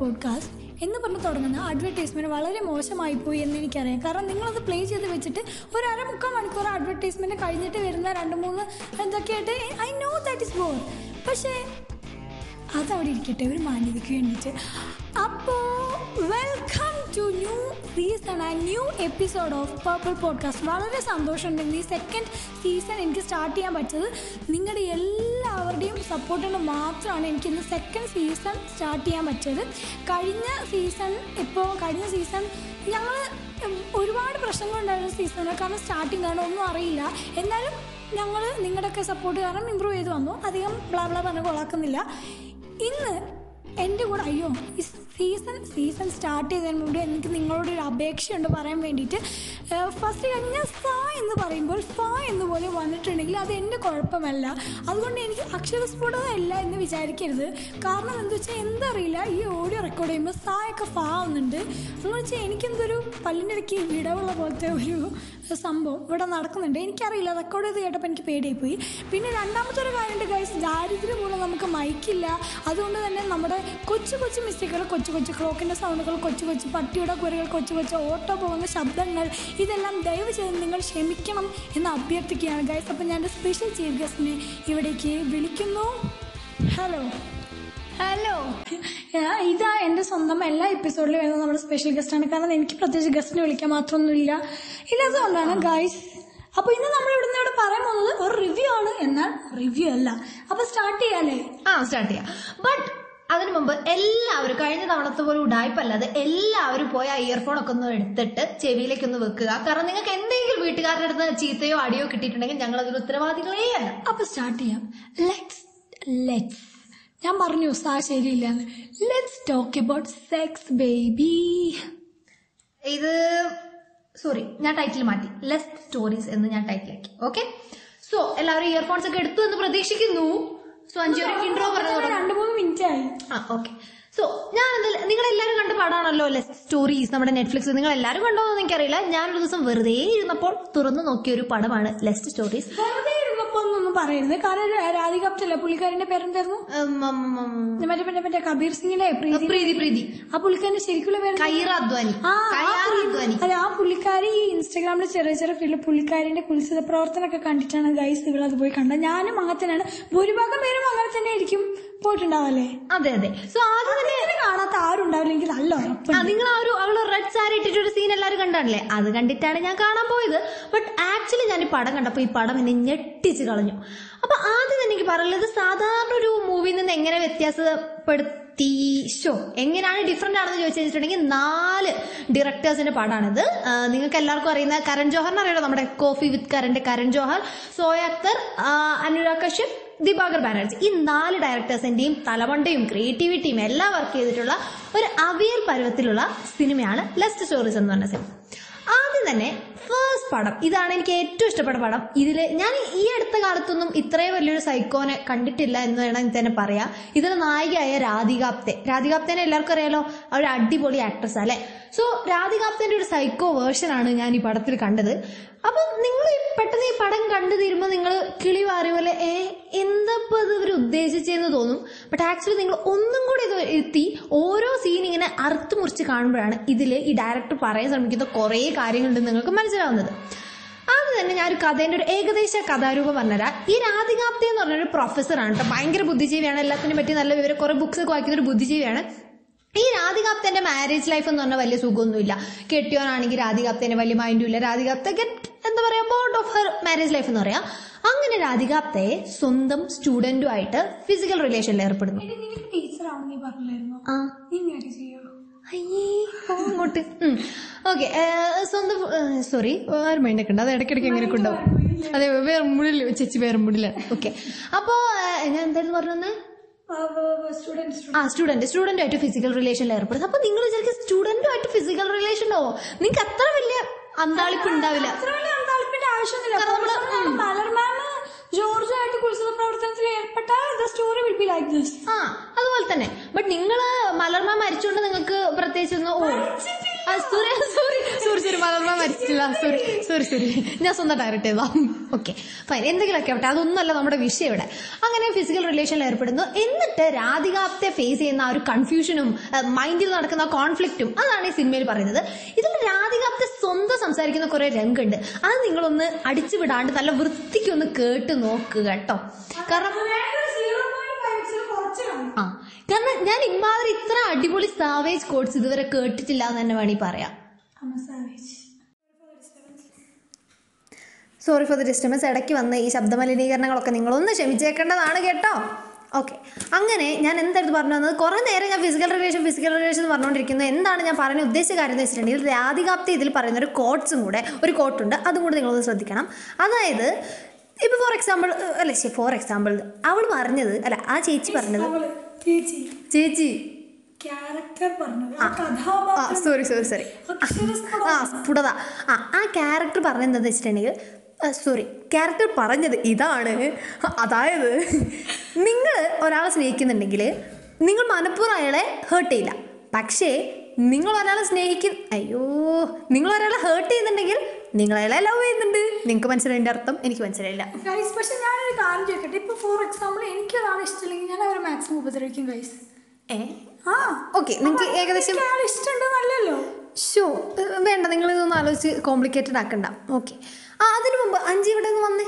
Podcast എന്ന് പറഞ്ഞ് തുടങ്ങുന്ന അഡ്വർടൈസ്മെന്റ് വളരെ മോശമായി പോയി എന്ന് എനിക്കറിയാം. കാരണം നിങ്ങളത് പ്ലേ ചെയ്ത് വെച്ചിട്ട് ഒരു അര മുക്കാൽ മണിക്കൂർ അഡ്വർടൈസ്മെന്റ് കഴിഞ്ഞിട്ട് വരുന്ന രണ്ട് മൂന്ന് എന്തൊക്കെയായിട്ട്? I know that is bore പക്ഷേ അതവിടെ ഇരിക്കട്ടെ. ഒരു മാന്യതയ്ക്ക് വേണ്ടിയിട്ട്. അപ്പോൾ welcome to new season and new episode of purple podcast വളരെ സന്തോഷമുണ്ട്. ഈ സെക്കൻഡ് സീസൺ എനിക്ക് സ്റ്റാർട്ട് ചെയ്യാൻ പറ്റത് നിങ്ങളുടെ എല്ലാവരുടെയും സപ്പോർട്ട് കൊണ്ട് മാത്രമാണ് എനിക്ക് ഇന്ന് സെക്കൻഡ് സീസൺ സ്റ്റാർട്ട് ചെയ്യാൻ പറ്റിയത്. കഴിഞ്ഞ സീസൺ ഇപ്പോൾ കഴിഞ്ഞ സീസൺ ഞങ്ങൾ ഒരുപാട് പ്രശ്നങ്ങളുണ്ടായിരുന്നു സീസണിൽ കാരണം സ്റ്റാർട്ടിങ് കാരണം ഒന്നും അറിയില്ല. എന്നാലും ഞങ്ങൾ നിങ്ങളുടെയൊക്കെ സപ്പോർട്ട് കാരണം ഇമ്പ്രൂവ് ചെയ്ത് വന്നു. അധികം ബ്ലാ ബ്ലാ പറഞ്ഞ് കൊളാക്കുന്നില്ല ഇന്ന് എന്റെ കൂടെ അയ്യോ സീസൺ സീസൺ സ്റ്റാർട്ട് ചെയ്തതിന് മുമ്പേ എനിക്ക് നിങ്ങളോട് ഒരു അപേക്ഷയുണ്ട് പറയാൻ വേണ്ടിയിട്ട്. ഫസ്റ്റ് ഞാൻ സ എന്ന് പറയുമ്പോൾ സ എന്ന് പോലെ വന്നിട്ടുണ്ടെങ്കിൽ അത് എന്റെ കുഴപ്പമല്ല. അതുകൊണ്ട് എനിക്ക് അക്ഷരസ്ഫുടമല്ല എന്ന് വിചാരിക്കരുത്. കാരണം എന്താ വെച്ചാൽ എന്തറിയില്ല ഈ ഓഡിയോ റെക്കോർഡ് ചെയ്യുമ്പോൾ സായൊക്കെ ഫാ ആവുന്നുണ്ട്. എന്ന് വെച്ചാൽ എനിക്കെന്തൊരു പല്ലിന്റെ ഇടയ്ക്ക് വിടവുള്ള പോലത്തെ ഒരു സംഭവം ഇവിടെ നടക്കുന്നുണ്ട്. എനിക്കറിയില്ല റെക്കോർഡ് ചെയ്ത് കേട്ടപ്പോൾ എനിക്ക് പേടിയായിപ്പോയി. പിന്നെ രണ്ടാമത്തെ ഒരു കാര്യമുണ്ട് ഗൈസ് ദാരിദ്ര്യം മൂലം നമുക്ക് മൈക്കില്ല അതുകൊണ്ട് തന്നെ നമ്മുടെ കൊച്ചു കൊച്ചു മിസ്റ്റേക്കുകൾ കൊച്ചു കൊച്ചു കൊച്ചു ക്ലോക്കിന്റെ സൗണ്ടുകൾ കൊച്ചു കൊച്ചു പട്ടിയുടെ കുരകൾ കൊച്ചു കൊച്ചു ഓട്ടോ പോകുന്ന ശബ്ദങ്ങൾ ഇതെല്ലാം ദയവ് ചെയ്ത് നിങ്ങൾ ക്ഷമിക്കണം എന്ന് അഭ്യർത്ഥിക്കുകയാണ്. ഗൈസ് അപ്പം ഞാൻ എന്റെ സ്പെഷ്യൽ ചീഫ് ഗസ്റ്റിനെ ഇവിടേക്ക് വിളിക്കുന്നു. ഹലോ ഹലോ ഇതാ എന്റെ സ്വന്തം എല്ലാ എപ്പിസോഡിലും വരുന്ന നമ്മുടെ സ്പെഷ്യൽ ഗസ്റ്റാണ് കാരണം എനിക്ക് പ്രത്യേകിച്ച് ഗസ്റ്റിനെ വിളിക്കാൻ മാത്രമൊന്നുമില്ല. ഇല്ലാത്തതുകൊണ്ടാണ് ഗൈസ് അപ്പോൾ ഇന്ന് നമ്മൾ ഇവിടുന്ന് ഇവിടെ പറയാൻ പോകുന്നത് ഒരു റിവ്യൂ ആണ്. എന്നാൽ റിവ്യൂ അല്ല. അപ്പോൾ സ്റ്റാർട്ട് ചെയ്യാല്ലേ? ആ സ്റ്റാർട്ട് ചെയ്യാം. ബട്ട് അതിനു മുമ്പ് എല്ലാവരും കഴിഞ്ഞ തവണത്തെ പോലെ ഉടായ്പല്ലാതെ എല്ലാവരും പോയി ആ ഇയർഫോൺ ഒക്കെ ഒന്ന് എടുത്തിട്ട് ചെവിയിലേക്ക് ഒന്ന് വെക്കുക. കാരണം നിങ്ങൾക്ക് എന്തെങ്കിലും വീട്ടുകാരുടെ അടുത്ത് ചീത്തയോ അടിയോ കിട്ടിയിട്ടുണ്ടെങ്കിൽ ഞങ്ങൾ അതിന് ഉത്തരവാദികളേ അല്ല. അപ്പൊ സ്റ്റാർട്ട് ചെയ്യാം. ലെറ്റ്സ് ലെറ്റ്സ് ഞാൻ പറഞ്ഞു സാ ശരിയില്ലാന്ന്. Let's talk about sex baby ഇത് സോറി ഞാൻ ടൈറ്റിൽ മാറ്റി. ലെസ് സ്റ്റോറീസ് എന്ന് ഞാൻ ടൈറ്റിലാക്കി ഓക്കെ സോ എല്ലാവരും ഇയർഫോൺസ് ഒക്കെ എടുത്തു എന്ന് പ്രതീക്ഷിക്കുന്നു. സോ അഞ്ചു ഒരു ഇൻട്രോ പറഞ്ഞു? തുടങ്ങാം. രണ്ട് മൂന്ന് മിനിറ്റ് ആയി. ആ ഓക്കെ സോ ഞാൻ നിങ്ങൾ എല്ലാവരും കണ്ട പാടാണല്ലോ ലെസ് സ്റ്റോറീസ് നമ്മുടെ നെറ്റ്ഫ്ലിക്സ് നിങ്ങൾ എല്ലാവരും കണ്ടോ എന്ന് ഞാൻ ഒരു ദിവസം വെറുതെ ഇരുന്നപ്പോൾ തുറന്നു നോക്കിയ ഒരു പടമാണ് ലെസ്റ്റ് സ്റ്റോറീസ് ഒന്നും പറയരുത്. കാരണം രാധിക അപ്റ്റല്ല പുള്ളിക്കാരന്റെ പേരെന്തായിരുന്നു? മറ്റേ മറ്റേ മറ്റേ കബീർ സിംഗിലെ പ്രീതി. പ്രീതി പ്രീതി. ആ പുള്ളിക്കാരന്റെ ശരിക്കുള്ള പേര് കൈറ അദ്വാനി. കൈറാർ അതെ ആ പുള്ളിക്കാരി ഈ ഇൻസ്റ്റാഗ്രാമിൽ ചെറിയ ചെറിയ ഫീൽഡ് പുള്ളിക്കാരിന്റെ കുൽസിത പ്രവർത്തനമൊക്കെ കണ്ടിട്ടാണ് ഗൈസ് ഇവിടെ അത് പോയി കണ്ടത്. ഞാനും അങ്ങനെ തന്നെയാണ് ഭൂരിഭാഗം പേരും അങ്ങനെ തന്നെ ആയിരിക്കും പോയിട്ടുണ്ടാവല്ലേ? അതെ അതെ. സോ ആദ്യം തന്നെ കാണാത്ത ആരും ഉണ്ടാവില്ല എനിക്ക് നല്ല നിങ്ങൾ ആ ഒരു അവൾ റെഡ് സാരി ഇട്ടിട്ട് ഒരു സീൻ എല്ലാവരും കണ്ടാണല്ലേ? അത് കണ്ടിട്ടാണ് ഞാൻ കാണാൻ പോയത്. ബട്ട് ആക്ച്വലി ഞാൻ ഈ പടം കണ്ടപ്പോൾ ഈ പടം എന്നെ ഞെട്ടിച്ച് കളഞ്ഞു. അപ്പൊ ആദ്യം തന്നെ എനിക്ക് പറയുന്നത് സാധാരണ ഒരു മൂവിയിൽ നിന്ന് എങ്ങനെ വ്യത്യാസപ്പെടുത്തി ഷോ എങ്ങനെയാണ് ഡിഫറെന്റ് ആണെന്ന് ചോദിച്ചു കഴിഞ്ഞിട്ടുണ്ടെങ്കിൽ നാല് ഡിറക്ടേഴ്സിന്റെ പടമാണിത് നിങ്ങൾക്ക് എല്ലാവർക്കും അറിയുന്ന കരൺ ജോഹറിനെ അറിയാലോ നമ്മുടെ കോഫി വിത്ത് കരന്റെ കരൺ ജോഹർ സോയ അക്തർ അനുരാഗ് കശ്യപ് ദിബാകർ ബാനർജി. ഈ നാല് ഡയറക്ടേഴ്സിന്റെയും തലമണ്ടയും ക്രിയേറ്റിവിറ്റിയും എല്ലാം വർക്ക് ചെയ്തിട്ടുള്ള ഒരു അവിയൽ പരുവത്തിലുള്ള സിനിമയാണ് ലെസ്റ്റ് സ്റ്റോറീസ് എന്ന് പറഞ്ഞ സിനിമ. ആദ്യം തന്നെ ഫേസ്റ്റ് പടം. ഇതാണ് എനിക്ക് ഏറ്റവും ഇഷ്ടപ്പെട്ട പടം. ഇതിൽ ഞാൻ ഈ അടുത്ത കാലത്തൊന്നും ഇത്രയും വലിയൊരു സൈക്കോനെ കണ്ടിട്ടില്ല എന്ന് വേണമെങ്കിൽ തന്നെ പറയാം. ഇതിലെ നായികയായ രാധികാപ്തെ. രാധികാപ്തേനെ എല്ലാവർക്കും അറിയാലോ? ഒരു അടിപൊളി ആക്ട്രസ് അല്ലെ? സോ രാധികാപ്തേന്റെ ഒരു സൈക്കോ വേർഷൻ ആണ് ഞാൻ ഈ പടത്തിൽ കണ്ടത്. അപ്പം നിങ്ങൾ പെട്ടെന്ന് ഈ പടം കണ്ടു തീരുമ്പോൾ നിങ്ങൾ കിളി മാറി പോലെ ഏ എന്താ ഇപ്പൊ ഇത് ഇവർ ഉദ്ദേശിച്ചെന്ന് തോന്നും? ബട്ട് ആക്ച്വലി നിങ്ങൾ ഒന്നും കൂടി ഇത് എത്തി ഓരോ സീൻ ഇങ്ങനെ അറുത്ത് മുറിച്ച് കാണുമ്പോഴാണ് ഇതിൽ ഈ ഡയറക്ടർ പറയാൻ ശ്രമിക്കുന്ന കുറേ കാര്യങ്ങളുണ്ട് നിങ്ങൾക്ക് മനസ്സിലാവുന്നത്. അത് തന്നെ ഞാൻ ഒരു കഥേന്റെ ഒരു ഏകദേശ കഥാരൂപം പറഞ്ഞുതരാം. ഈ രാധികാപ്തി എന്ന് പറഞ്ഞൊരു പ്രൊഫസറാണ് കേട്ടോ. ഭയങ്കര ബുദ്ധിജീവിയാണ്. എല്ലാത്തിനെ പറ്റി നല്ല വിവരം. കുറെ ബുക്സ് ഒക്കെ വായിക്കുന്ന ഒരു ബുദ്ധിജീവിയാണ്. ഈ രാധികാപ്തന്റെ മാരേജ് ലൈഫ് എന്ന് പറഞ്ഞാൽ വലിയ സുഖമൊന്നുമില്ല. കെട്ടിയോനാണെങ്കിൽ രാധികാപ്തന്റെ വലിയ മൈൻഡും ഇല്ല. എന്താ പറയാ bond of her marriage life എന്ന് പറയാം. അങ്ങനെ രാധികാപ്തയെ സ്വന്തം സ്റ്റുഡന്റുമായിട്ട് ഫിസിക്കൽ റിലേഷനിൽ ഏർപ്പെടുന്നു. അയ്യേ അങ്ങോട്ട്. ഓക്കെ സ്വന്തം സോറി ആരും മൈൻഡൊക്കെ ഉണ്ട്. അത് ഇടയ്ക്കിടയ്ക്ക് എങ്ങനെ ഉണ്ടാവും. അതെ വേറെ വേർമുടിൽ ചേച്ചി വേർമുടിലാണ് ഓക്കെ അപ്പോ ഞാൻ എന്തായിരുന്നു പറഞ്ഞത്? ആ സ്റ്റുഡന്റ് ആയിട്ട് ഫിസിക്കൽ റിലേഷനിൽ ഏർപ്പെടുന്നത് അപ്പൊ നിങ്ങൾ വിചാരിക്കും സ്റ്റുഡന്റുമായിട്ട് ഫിസിക്കൽ റിലേഷനോ നിങ്ങൾക്ക് അത്ര വലിയ അന്താളിപ്പ് ഉണ്ടാവില്ല താല്പര്യത്തിന്റെ ആവശ്യമൊന്നുമില്ല. മലർമാമ ജോർജുമായിട്ട് കുൽസിത പ്രവർത്തനത്തിൽ ഏർപ്പെട്ടാൽ the story will be like this ആ അതുപോലെ തന്നെ. ബട്ട് നിങ്ങൾ മലർമ മരിച്ചുകൊണ്ട് നിങ്ങൾക്ക് പ്രത്യേകിച്ച് ഒന്ന് ഓ. സോറി സോറി സോറി സോറി മലർമ്മ മരിച്ചില്ല സോറി സോറി സോറി ഞാൻ സ്വന്തം ഡയറക്റ്റ് ചെയ്താ ഓക്കെ ഫൈൻ എന്തെങ്കിലുമൊക്കെ ആവട്ടെ. അതൊന്നല്ല നമ്മുടെ വിഷയം ഇവിടെ. അങ്ങനെ ഫിസിക്കൽ റിലേഷനിൽ ഏർപ്പെടുന്നു. എന്നിട്ട് രാധികാപ്തെ ഫേസ് ചെയ്യുന്ന ആ ഒരു കൺഫ്യൂഷനും മൈൻഡിൽ നടക്കുന്ന കോൺഫ്ലിക്റ്റും അതാണ് ഈ സിനിമയിൽ പറയുന്നത്. ഇതിൽ രാധികാപ്തെ സ്വന്തം സംസാരിക്കുന്ന കുറെ രംഗുണ്ട്. അത് നിങ്ങളൊന്ന് അടിച്ചു വിടാണ്ട് നല്ല വൃത്തിക്ക് ഒന്ന് കേട്ട് നോക്കുക കേട്ടോ. കാരണം ആ. കാരണം ഞാൻ ഇമാതിരി ഇത്ര അടിപൊളി സാവേജ് കോഡ്സ് ഇതുവരെ കേട്ടിട്ടില്ല എന്ന് തന്നെ വേണമെങ്കിൽ പറയാം. സോറി ഫോർ ദ ഡിസ്റ്റർബൻസ് ഇടയ്ക്ക് വന്ന ഈ ശബ്ദമലിനീകരണങ്ങളൊക്കെ നിങ്ങളൊന്ന് ക്ഷമിച്ചേക്കേണ്ടതാണ് കേട്ടോ. ഓക്കെ അങ്ങനെ ഞാൻ എന്തായിരുന്നു പറഞ്ഞു വന്നത്? കുറേ നേരം ഞാൻ ഫിസിക്കൽ റിലേഷൻ ഫിസിക്കൽ റിലേഷൻ എന്ന് പറഞ്ഞുകൊണ്ടിരിക്കുന്നത് എന്താണ് ഞാൻ പറയാൻ ഉദ്ദേശിച്ച കാര്യം എന്ന് വെച്ചിട്ടുണ്ടെങ്കിൽ രാധികാപ്തി ഇതിൽ പറയുന്ന ഒരു കോട്ട്സും കൂടെ ഒരു കോട്ടുണ്ട് അതും കൂടെ നിങ്ങളൊന്ന് ശ്രദ്ധിക്കണം. അതായത് ഇപ്പോൾ ഫോർ എക്സാമ്പിൾ അല്ലേ ശരി ഫോർ എക്സാമ്പിൾ അവൾ പറഞ്ഞത് അല്ല ആ ചേച്ചി പറഞ്ഞത് ചേച്ചി. ചേച്ചി. ആ. Sorry sorry sorry. ആ സ്ഫുടത. ആ ആ ക്യാരക്ടർ പറഞ്ഞെന്താന്ന് വെച്ചിട്ടുണ്ടെങ്കിൽ സോറി ക്യാരക്ടർ പറഞ്ഞത് ഇതാണ്. അതായത് നിങ്ങൾ ഒരാളെ സ്നേഹിക്കുന്നുണ്ടെങ്കിൽ നിങ്ങൾ മനഃപൂർവം അയാളെ ഹേർട്ട് ചെയ്യില്ല. പക്ഷേ നിങ്ങൾ ഒരാളെ സ്നേഹിക്കുന്ന അയ്യോ നിങ്ങൾ ഒരാളെ ഹേർട്ട് ചെയ്യുന്നുണ്ടെങ്കിൽ നിങ്ങൾ അയാളെ ലവ് ചെയ്യുന്നുണ്ട്. നിങ്ങൾക്ക് മനസ്സിലായതിന്റെ അർത്ഥം? എനിക്ക് മനസ്സിലായില്ല. ഗൈസ് പക്ഷെ ഞാനൊരു കാര്യം ചോദിക്കട്ടെ? ഇപ്പൊ ഫോർ എക്സാമ്പിൾ എനിക്ക് ഒരാളെ ഇഷ്ടമില്ലെങ്കിൽ ഞാൻ അവരെ മാക്സിമം ഉപദ്രവിക്കും ഗൈസ് ഏ? ആ. ഓക്കെ നിങ്ങൾക്ക് ഏകദേശം നല്ലല്ലോ ഷോ വേണ്ട നിങ്ങൾ ഇതൊന്നും ആലോചിച്ച് കോംപ്ലിക്കേറ്റഡ് ആക്കണ്ട. ഓക്കെ ആ അതിനു മുമ്പ് അഞ്ച് ഇവിടെ നിന്ന് വന്നേ.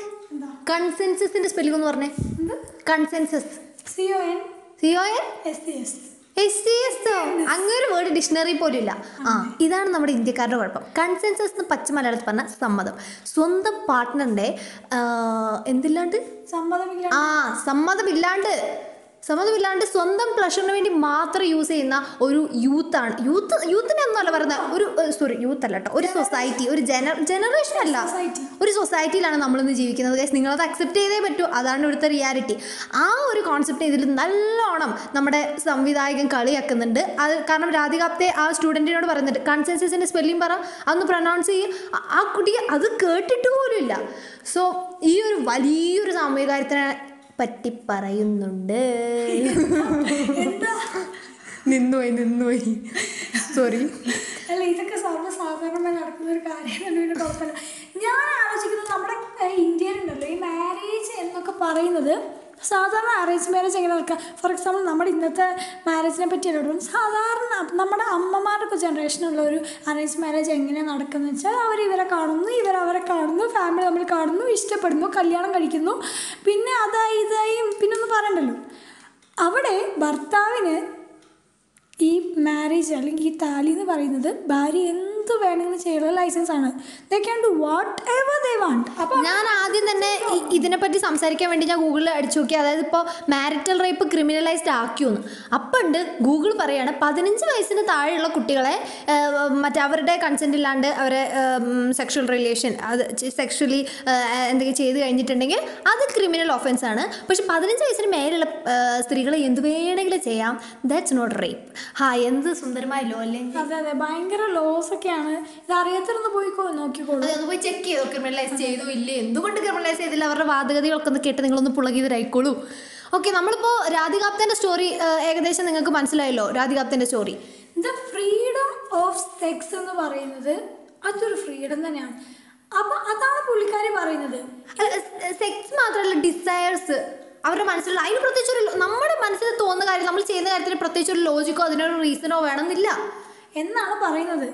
കൺസെൻസസിന്റെ സ്പെല്ലിംഗ് ഒന്ന് പറഞ്ഞേ. Consensus C O N C O N S C S അങ്ങനെ ഒരു വേർഡ് ഡിക്ഷണറി പോലും ഇല്ല ആ ഇതാണ് നമ്മുടെ ഇന്ത്യക്കാരുടെ കുഴപ്പം. കൺസെൻസസ് എന്ന് പച്ച മലയാളത്തിൽ പറഞ്ഞ സമ്മതം. സ്വന്തം പാർട്ട്ണറിന്റെ എന്തില്ലാണ്ട്? സമ്മതമില്ല ആ സമ്മതമില്ലാണ്ട്. സമ്മതമില്ലാണ്ട് സ്വന്തം പ്ലഷറിന് വേണ്ടി മാത്രം യൂസ് ചെയ്യുന്ന ഒരു യൂത്താണ് യൂത്ത് യൂത്തിനെ ഒന്നല്ല പറയുന്നത് ഒരു സോറി യൂത്ത് അല്ല കേട്ടോ ഒരു സൊസൈറ്റി ഒരു ജന ജനറേഷൻ അല്ല. ഒരു സൊസൈറ്റിയിലാണ് നമ്മളിന്ന് ജീവിക്കുന്നത്. ഗൈസ് നിങ്ങളത് അക്സെപ്റ്റ് ചെയ്തേ പറ്റൂ. അതാണ് ഇവിടുത്തെ റിയാലിറ്റി ആ ഒരു കോൺസെപ്റ്റ് ഇതിൽ നല്ലോണം നമ്മുടെ സംവിധായകൻ കളിയാക്കുന്നുണ്ട്. അത് കാരണം രാധികാപ്തെ ആ സ്റ്റുഡന്റിനോട് പറയുന്നുണ്ട് കൺസെൻസസിന്റെ സ്പെല്ലിംഗ് പറ അന്ന് പ്രൊനൗൺസ് ചെയ്യും. ആ- കുട്ടിക്ക് കുട്ടി അത് കേട്ടിട്ട് പോലും ഇല്ല സോ ഈ ഒരു വലിയൊരു സാമൂഹികാര്യത്തിനെ പറ്റി പറയുന്നുണ്ട്. എന്താ? നിന്നുപോയി നിന്നുപോയി. സോറി അല്ല ഇതൊക്കെ സർവസാധാരണമായി നടക്കുന്ന ഒരു കാര്യമാണ് പിന്നെ കുഴപ്പമില്ല. ഞാൻ ആലോചിക്കുന്നത് നമ്മുടെ ഇന്ത്യയിലുണ്ടല്ലോ ഈ മാരേജ് എന്നൊക്കെ പറയുന്നത് സാധാരണ അറേഞ്ച് മാരേജ് എങ്ങനെ നടക്കുക ഫോർ എക്സാമ്പിൾ നമ്മുടെ ഇന്നത്തെ മാരേജിനെ പറ്റി എല്ലാവരും സാധാരണ നമ്മുടെ അമ്മമാരുടെ ജനറേഷനുള്ള ഒരു അറേഞ്ച് മാരേജ് എങ്ങനെ നടക്കുന്നത് വെച്ചാൽ അവർ ഇവരെ കാണുന്നു ഇവർ അവരെ കാണുന്നു ഫാമിലി നമ്മൾ കാണുന്നു ഇഷ്ടപ്പെടുന്നു കല്യാണം കഴിക്കുന്നു. പിന്നെ അതായി ഇതായി പിന്നെ ഒന്നും പറയണ്ടല്ലോ. അവിടെ ഭർത്താവിന് ഈ മാരേജ് അല്ലെങ്കിൽ ഈ താലി എന്ന് പറയുന്നത് ഭാര്യ എന്ത് വേണമെങ്കിലും ചെയ്യാനുള്ള ലൈസൻസ് ആണ്. They can do whatever they want അപ്പോൾ ഞാൻ ആദ്യം തന്നെ ഇതിനെ ഇതിനെപ്പറ്റി സംസാരിക്കാൻ വേണ്ടി ഞാൻ ഗൂഗിളിൽ അടിച്ചു നോക്കി. അതായത് ഇപ്പോൾ മാരിറ്റൽ റേപ്പ് ക്രിമിനലൈസ്ഡ് ആക്കിയോന്ന്. അപ്പം ഉണ്ട് ഗൂഗിൾ പറയാണ് പതിനഞ്ച് വയസ്സിന് താഴെയുള്ള കുട്ടികളെ മറ്റേ അവരുടെ കൺസെന്റ് ഇല്ലാണ്ട് അവരെ സെക്ഷൽ റിലേഷൻ അത് സെക്ഷലി എന്തെങ്കിലും ചെയ്ത് കഴിഞ്ഞിട്ടുണ്ടെങ്കിൽ അത് ക്രിമിനൽ ഒഫൻസ് ആണ്. പക്ഷെ പതിനഞ്ച് വയസ്സിന് മേലുള്ള സ്ത്രീകളെ എന്ത് വേണമെങ്കിലും ചെയ്യാം. ദാറ്റ്സ് നോട്ട് റേപ്പ് ഹാ എന്ത് സുന്ദരമായല്ലോ അല്ലേ? അതെ അതെ. ഭയങ്കര ലോസ് ഒക്കെയാണ്. ഇത് അറിയാത്തതൊന്ന് പോയി നോക്കിക്കോളൂ. അതൊന്ന് പോയി ചെക്ക് ചെയ്തോ ക്രിമിനലൈസ് ചെയ്തു ഇല്ലേ? എന്തുകൊണ്ട് ക്രിമിനലൈസ് ചെയ്തില്ല? അവരുടെ വാദഗതികളൊക്കെ ഒന്ന് കേട്ട് നിങ്ങളൊന്ന് പുളകിതരായിക്കോളൂ ഓക്കെ നമ്മളിപ്പോൾ രാധികാപ്തന്റെ സ്റ്റോറി ഏകദേശം നിങ്ങൾക്ക് മനസ്സിലായല്ലോ രാധികാപ്തന്റെ story the freedom of sex എന്ന് പറയുന്നത് അതൊരു ഫ്രീഡം തന്നെയാണ്. അപ്പം അതാണ് പുള്ളിക്കാരി പറയുന്നത്. സെക്സ് മാത്രമല്ല ഡിസയേഴ്സ് അവരുടെ മനസ്സിലുള്ള അതിന് പ്രത്യേകിച്ച് ഒരു നമ്മുടെ മനസ്സിൽ തോന്നുന്ന കാര്യം നമ്മൾ ചെയ്യുന്ന കാര്യത്തിന് പ്രത്യേകിച്ച് ഒരു ലോജിക്കോ അതിനൊരു റീസണോ വേണമെന്നില്ല. എന്നാണ് പറയുന്നത്.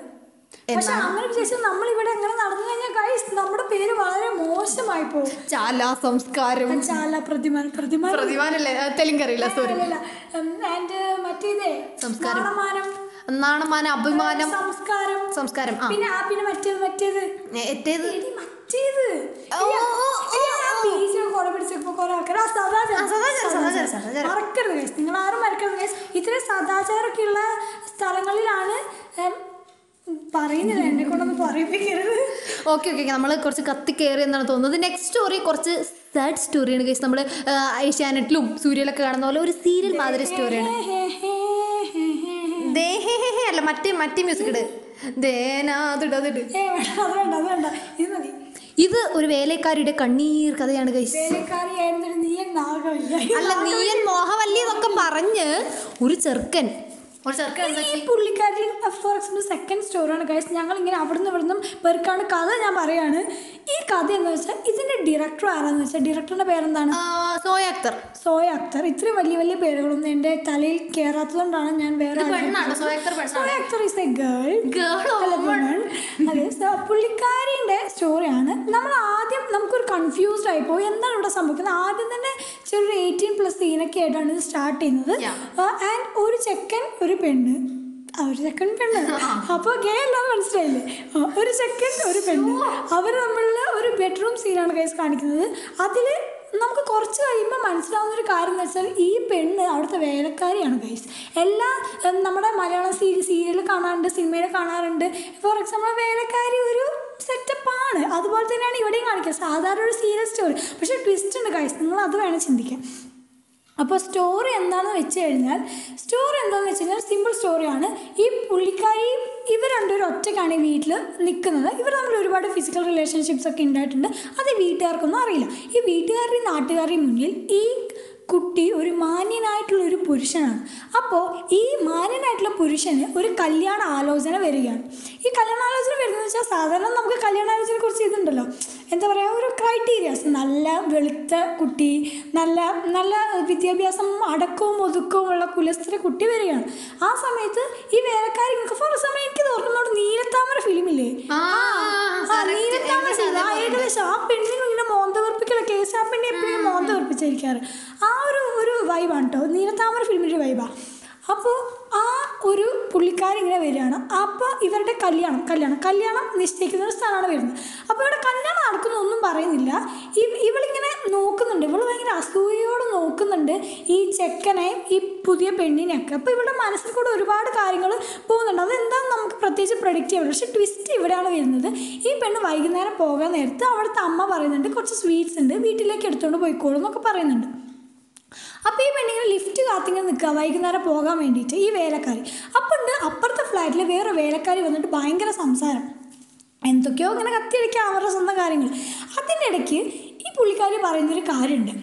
പക്ഷെ അങ്ങനെ നമ്മൾ ഇവിടെ നടന്നു കഴിഞ്ഞാൽ ഗൈസ് നമ്മുടെ പേര് വളരെ മോശമായി പോകും. ചാല സംസ്കാരം. ചാല പ്രതിമാനം പ്രതിമാനം പ്രതിമാനല്ലേ? തെലുങ്കറിയില്ല സോറി ആൻഡ് മറ്റേതേ സംസ്കാരം. നാണമാനം. നാണമാന അഭിമാനം. സംസ്കാരം. സംസ്കാരം പിന്നെ പിന്നെ മറ്റേത് മറ്റേത്. മറ്റേത്. മറക്കരുത് നിങ്ങൾ ആരും മറക്കരുത് ഇത്ര ഇത്രയും സദാചാരമൊക്കെ ഉള്ള സ്ഥലങ്ങളിലാണ് പറയുന്നില്ല എന്നെ കൊണ്ടൊന്നും പറയിപ്പിക്കരുത്. ഓക്കെ ഓക്കെ നമ്മൾ കുറച്ച് കത്തി കയറി എന്നാണ് തോന്നുന്നത്. നെക്സ്റ്റ് സ്റ്റോറി കുറച്ച് സാഡ് സ്റ്റോറിയാണ് കേസ് നമ്മൾ ഏഷ്യാനെറ്റിലും സൂര്യയിലൊക്കെ കാണുന്ന പോലെ ഒരു സീരിയൽ മാതിരി സ്റ്റോറിയാണ് ദേഹേ അല്ല മറ്റേ മറ്റേ മ്യൂസിക് ഇട്. ഇത് ഒരു വേലക്കാരിയുടെ കണ്ണീർ കഥയാണ് നാഗമില്ല അല്ല നീയൻ മോഹവല്ലി എന്നൊക്കെ പറഞ്ഞ് ഒരു ചെറുക്കൻ ഈ ഫോർ എക്സാമ്പിൾ സെക്കൻഡ് സ്റ്റോറിയാണ് ഗൈസ് ഞങ്ങൾ ഇങ്ങനെ അവിടുന്ന് ഇവിടുന്ന് പേർക്കാണ് കഥ ഞാൻ പറയാണ്. ഈ കഥ എന്ന് വെച്ചാൽ ഇതിന്റെ ഡയറക്ടർ ആരാന്ന് വെച്ചാൽ ഡയറക്ടറിന്റെ പേരെന്താണ്? സോയ അക്തർ. സോയ അക്തർ. ഇത്രയും വലിയ വലിയ പേരുകളൊന്നും എന്റെ തലയിൽ കയറാത്തതുകൊണ്ടാണ് ഞാൻ വേറെ Akhtar Zoya Akhtar is a girl girl അതെ so പുള്ളിക്കാരിയുടെ സ്റ്റോറിയാണ് നമ്മൾ ആദ്യം നമുക്കൊരു കൺഫ്യൂസ്ഡ് ആയിപ്പോയി. എന്താണ് ഇവിടെ സംഭവിക്കുന്നത്? ആദ്യം തന്നെ ചെറിയൊരു എയ്റ്റീൻ പ്ലസ് സീനൊക്കെ ആയിട്ടാണ് ഇത് സ്റ്റാർട്ട് ചെയ്യുന്നത്. ആൻഡ് ഒരു ചെക്കൻ ഒരു പെണ്ണ്. ഒരു ചെക്കൻ പെണ്ണ്. അപ്പോൾ ഗേ മനസ്സിലായില്ലേ? ഒരു ചെക്കൻ ഒരു പെണ്ണ്. അവർ നമ്മളിൽ ഒരു ബെഡ്റൂം സീനാണ് കേസ് കാണിക്കുന്നത്. അതിൽ നമുക്ക് കുറച്ച് കഴിയുമ്പോൾ മനസ്സിലാവുന്ന ഒരു കാര്യം എന്ന് വെച്ചാൽ ഈ പെണ്ണ് അവിടുത്തെ വേലക്കാരിയാണ് ഗൈസ് എല്ലാ നമ്മുടെ മലയാളം സീരി സീരിയൽ കാണാറുണ്ട് സിനിമയിൽ കാണാറുണ്ട്. ഫോർ എക്സാമ്പിൾ വേലക്കാരി ഒരു സെറ്റപ്പാണ് അതുപോലെ തന്നെയാണ് ഇവിടെയും കാണിക്കുക. സാധാരണ ഒരു സീരിയസ് സ്റ്റോറി പക്ഷേ ട്വിസ്റ്റ് ഉണ്ട് കൈസ് നിങ്ങൾ അത് വേണം ചിന്തിക്കാൻ. അപ്പോൾ സ്റ്റോറി എന്താണെന്ന് വെച്ച് കഴിഞ്ഞാൽ സ്റ്റോറി എന്താണെന്ന് വെച്ച് കഴിഞ്ഞാൽ സിമ്പിൾ സ്റ്റോറിയാണ് ഈ പുള്ളിക്കാരി ഇവർ രണ്ടുപേരും ഒറ്റയ്ക്കാണ് ഈ വീട്ടിൽ നിൽക്കുന്നത് ഇവർ തമ്മിൽ ഒരുപാട് ഫിസിക്കൽ റിലേഷൻഷിപ്സ് ഒക്കെ ഉണ്ടായിട്ടുണ്ട്. അത് വീട്ടുകാർക്കൊന്നും അറിയില്ല. ഈ വീട്ടുകാരുടെയും നാട്ടുകാരുടെയും മുന്നിൽ ഈ കുട്ടി ഒരു മാന്യനായിട്ടുള്ള ഒരു പുരുഷനാണ്. അപ്പോൾ ഈ മാന്യനായിട്ടുള്ള പുരുഷന് ഒരു കല്യാണ ആലോചന വരികയാണ്. ഈ കല്യാണ ആലോചന വരുന്നത് വെച്ചാൽ സാധാരണ നമുക്ക് കല്യാണ ആലോചനയെ കുറിച്ച് ഇതുണ്ടല്ലോ. എന്താ പറയുക ഒരു ക്രൈറ്റീരിയാസ് നല്ല വെളുത്ത കുട്ടി നല്ല നല്ല വിദ്യാഭ്യാസം അടക്കവും ഒതുക്കവും ഉള്ള കുലസ്ഥിര കുട്ടി വരികയാണ്. ആ സമയത്ത് ഈ വേലക്കാരി ഫോർ സമയം എനിക്ക് തോന്നുന്നോട് നീലത്താമര ഫിലിമില്ലേ ആ, നീലത്താമര ഏകദേശം ആ പെണ്ണിനും ഇങ്ങനെ മോന്ത വെറുപ്പിക്കല കേസ് ആ എപ്പോഴും മോന്ത വെറുപ്പിച്ചിരിക്കാറ് ആ ഒരു ഒരു വൈബാണ് കേട്ടോ നീലത്താമര ഫിലിമിന്റെ വൈബാ അപ്പോൾ ആ ഒരു പുള്ളിക്കാരിങ്ങനെ വരികയാണ്. അപ്പോൾ ഇവരുടെ കല്യാണം കല്യാണം കല്യാണം നിശ്ചയിക്കുന്ന ഒരു സ്ഥലമാണ് വരുന്നത്. അപ്പോൾ ഇവിടെ കല്യാണം നടക്കുന്നൊന്നും പറയുന്നില്ല. ഇവ- ഇവളിങ്ങനെ നോക്കുന്നുണ്ട്. ഇവൾ ഭയങ്കര അസൂയയോട് നോക്കുന്നുണ്ട് ഈ ചെക്കനെയും ഈ പുതിയ പെണ്ണിനെയൊക്കെ. അപ്പോൾ ഇവളുടെ മനസ്സിൽ കൂടെ ഒരുപാട് കാര്യങ്ങൾ പോകുന്നുണ്ട്. അതെന്താണെന്ന് നമുക്ക് പ്രത്യേകിച്ച് പ്രൊഡിക്റ്റ് ചെയ്യാൻ പക്ഷേ ട്വിസ്റ്റ് ഇവിടെയാണ് വരുന്നത്. ഈ പെണ്ണ് വൈകുന്നേരം പോകാൻ നേരത്ത് അവിടുത്തെ അമ്മ പറയുന്നുണ്ട് കുറച്ച് സ്വീറ്റ്സ് ഉണ്ട് വീട്ടിലേക്ക് എടുത്തുകൊണ്ട് എന്നൊക്കെ പറയുന്നുണ്ട്. അപ്പോൾ ഈ പെണ്ണിങ്ങനെ ലിഫ്റ്റ് കാത്തിങ്ങനെ നിൽക്കുക വൈകുന്നേരം പോകാൻ വേണ്ടിയിട്ട് ഈ വേലക്കാരി. അപ്പം ഉണ്ട് അപ്പുറത്തെ ഫ്ലാറ്റിൽ വേറെ വേലക്കാരി വന്നിട്ട് ഭയങ്കര സംസാരം. എന്തൊക്കെയോ ഇങ്ങനെ കത്തിയടിക്കുക അവരുടെ സ്വന്തം കാര്യങ്ങൾ. അതിന്റെ ഇടയ്ക്ക് ഈ പുള്ളിക്കാരി പറയുന്നൊരു കാര്യമുണ്ട്.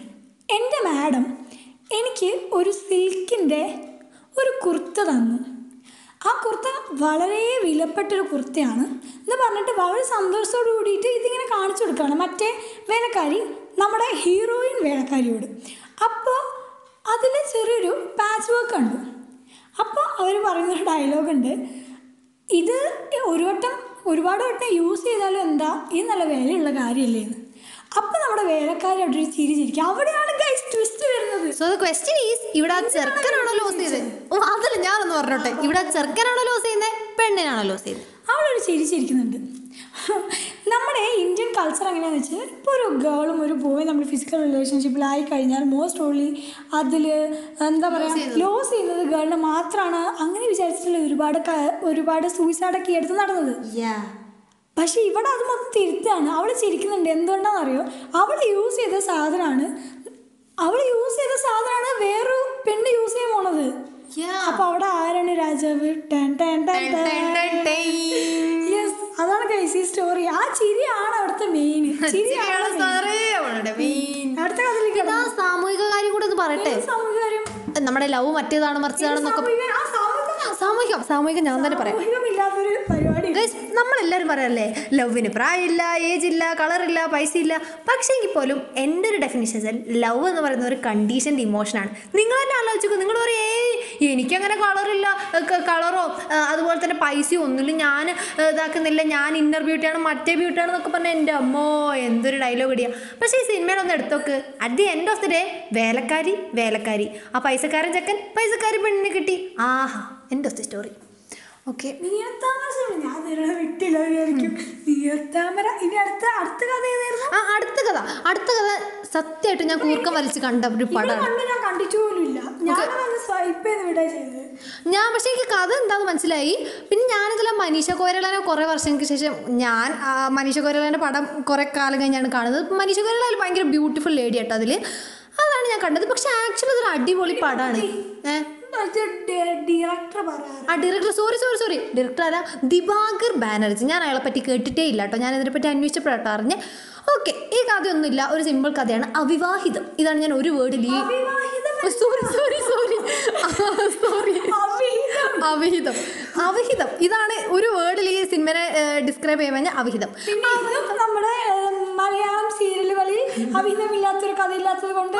എന്റെ മാഡം എനിക്ക് ഒരു സിൽക്കിന്റെ ഒരു കുർത്ത തന്നു. ആ കുർത്ത വളരെ വിലപ്പെട്ടൊരു കുർത്തയാണ് എന്ന് പറഞ്ഞിട്ട് വളരെ സന്തോഷത്തോടു കൂടിയിട്ട് ഇതിങ്ങനെ കാണിച്ചു കൊടുക്കുകയാണ് മറ്റേ വേലക്കാരി നമ്മുടെ ഹീറോയിൻ വേലക്കാരിയോട്. അപ്പോൾ അതിൽ ചെറിയൊരു പാച്ച് വർക്ക് കണ്ടു അപ്പോൾ അവർ പറയുന്നൊരു ഡയലോഗുണ്ട് ഇത് ഒരു വട്ടം ഒരുപാട് വട്ടം യൂസ് ചെയ്താലും എന്താ? ഈ നല്ല വിലയുള്ള കാര്യമല്ലേ എന്ന്. അപ്പം നമ്മുടെ വേലക്കാരി അവിടെ ഒരു ചിരി ചിരിക്കും. അവിടെയാണ് ഗൈസ് ട്വിസ്റ്റ് വരുന്നത്. സോ ദ ക്വസ്റ്റ്യൻ ഈസ് ഇവിടെ ആ ചെറുക്കനാണോ ലോസ് ചെയ്തത്? ഓ അതല്ല ഞാനൊന്ന് പറഞ്ഞോട്ടെ. ഇവിടെ ആ ചെറുക്കനാണോ ലോസ് ചെയ്യുന്നത്? പെണ്ണിനാണോ ലോസ് ചെയ്യുന്നത്? അവളൊരു ചിരിച്ചിരിക്കുന്നുണ്ട് നമ്മുടെ ഇന്ത്യൻ കൾച്ചർ എങ്ങനെയാണെന്ന് വെച്ചാൽ ഇപ്പോൾ ഒരു ഗേളും ഒരു ബോയും നമ്മൾ ഫിസിക്കൽ റിലേഷൻഷിപ്പിലായി കഴിഞ്ഞാൽ മോസ്റ്റ് ഓൺലി അതിൽ എന്താ പറയുക ലോസ് ചെയ്യുന്നത്. ഗേളിനെ മാത്രമാണ് അങ്ങനെ വിചാരിച്ചിട്ടുള്ള ഒരുപാട് ഒരുപാട് സൂയിസൈഡൊക്കെ എടുത്ത് നടന്നത്. പക്ഷെ ഇവിടെ അത് മൊത്തം തിരുത്താണ്. അവൾ ചിരിക്കുന്നുണ്ട്. എന്തുകൊണ്ടാണെന്ന് അറിയോ അവൾ യൂസ് ചെയ്ത സാധനമാണ് അവൾ യൂസ് ചെയ്ത സാധനമാണ് വേറൊരു പെണ്ണ് യൂസ് ചെയ്യാൻ പോണത്. അപ്പൊ അവിടെ ആരാണ് രാജാവ്? ടാൻ ടാൻ ടാൻ ടാൻ. അതാണ് കൈസി സ്റ്റോറി ആ ചിരിയാണ് അവിടുത്തെ മെയിൻ ചിരിയാണ് കഥയിലേക്ക് ഇതാ സാമൂഹിക കാര്യം കൂടെ ഒന്ന് പറയട്ടെ. സാമൂഹിക കാര്യം? നമ്മുടെ ലവ് മറ്റേതാണ് മറിച്ചതാണെന്നൊക്കെ സാമൂഹിക- സാമൂഹികം ഞാൻ തന്നെ പറയാം. നമ്മളെല്ലാവരും പറയാറില്ലേ ലവിന് പ്രായമില്ല ഏജ് ഇല്ല കളറില്ല പൈസ ഇല്ല. പക്ഷേ എങ്കിൽ പോലും എന്റെ ഒരു ഡെഫിനിഷൻ ലവ് എന്ന് പറയുന്ന ഒരു കണ്ടീഷൻഡ് ഇമോഷനാണ് നിങ്ങൾ തന്നെ ആലോചിക്കും നിങ്ങൾ പറയും ഏയ് എനിക്കങ്ങനെ കളറില്ല കളറോ അതുപോലെ തന്നെ പൈസയോ ഒന്നുമില്ല ഞാൻ ഇതാക്കുന്നില്ല. ഞാൻ ഇന്നർ ബ്യൂട്ടിയാണ് മറ്റേ ബ്യൂട്ടിയാണ് എന്നൊക്കെ പറഞ്ഞാൽ എന്റെ അമ്മോ എന്തൊരു ഡയലോഗ് ഇടിയാ. പക്ഷേ ഈ സിനിമയിലൊന്ന് എടുത്തോക്ക്. At the end of the day വേലക്കാരി വേലക്കാരി. ആ പൈസക്കാരൻ ചെക്കൻ പൈസക്കാരി പെണ്ണിനെ കിട്ടി. ആഹാ. End of the story okay ആ അടുത്ത കഥ. അടുത്ത കഥ സത്യമായിട്ട് ഞാൻ കൂർക്കം വലിച്ച് കണ്ട ഒരു പടം പടമാണ് ഞാൻ പക്ഷെ എനിക്ക് കഥ എന്താന്ന് മനസ്സിലായി. പിന്നെ ഞാനിതെല്ലാം മനീഷ കോരളനെ കുറേ വർഷങ്ങൾക്ക് ശേഷം ഞാൻ മനീഷ കോരളന്റെ പടം കുറേ കാലം കഴിഞ്ഞാണ് കാണുന്നത്. മനീഷ കോരള ഭയങ്കര ബ്യൂട്ടിഫുൾ ലേഡി ആട്ടോ അതിൽ അതാണ് ഞാൻ കണ്ടത്. പക്ഷെ ആക്ച്വലി അതൊരു അടിപൊളി പടമാണ് ഏഹ് ആ director sorry sorry sorry director ആരാ? ദിവാകർ ബാനർജി. ഞാൻ അയാളെ പറ്റി കേട്ടിട്ടേ ഇല്ല കേട്ടോ. ഞാൻ ഇതിനെപ്പറ്റി അന്വേഷിച്ചപ്പോഴാട്ടോ അറിഞ്ഞ്. ഓക്കെ ഈ കഥയൊന്നുമില്ല. ഒരു സിമ്പിൾ കഥയാണ്. അവിവാഹിതം. ഇതാണ് ഞാൻ ഒരു വേർഡിൽ ഈ സോറി സോറി സോറി സോറി അവിഹിതം. അവിഹിതം. ഇതാണ് ഒരു വേർഡിൽ ഈ സിനിമനെ ഡിസ്ക്രൈബ് ചെയ്യാൻ അവിഹിതം. നമ്മുടെ മലയാളം സീരിയലുകളിൽ അഭിനയമില്ലാത്തൊരു കഥയില്ലാത്തത് കൊണ്ട്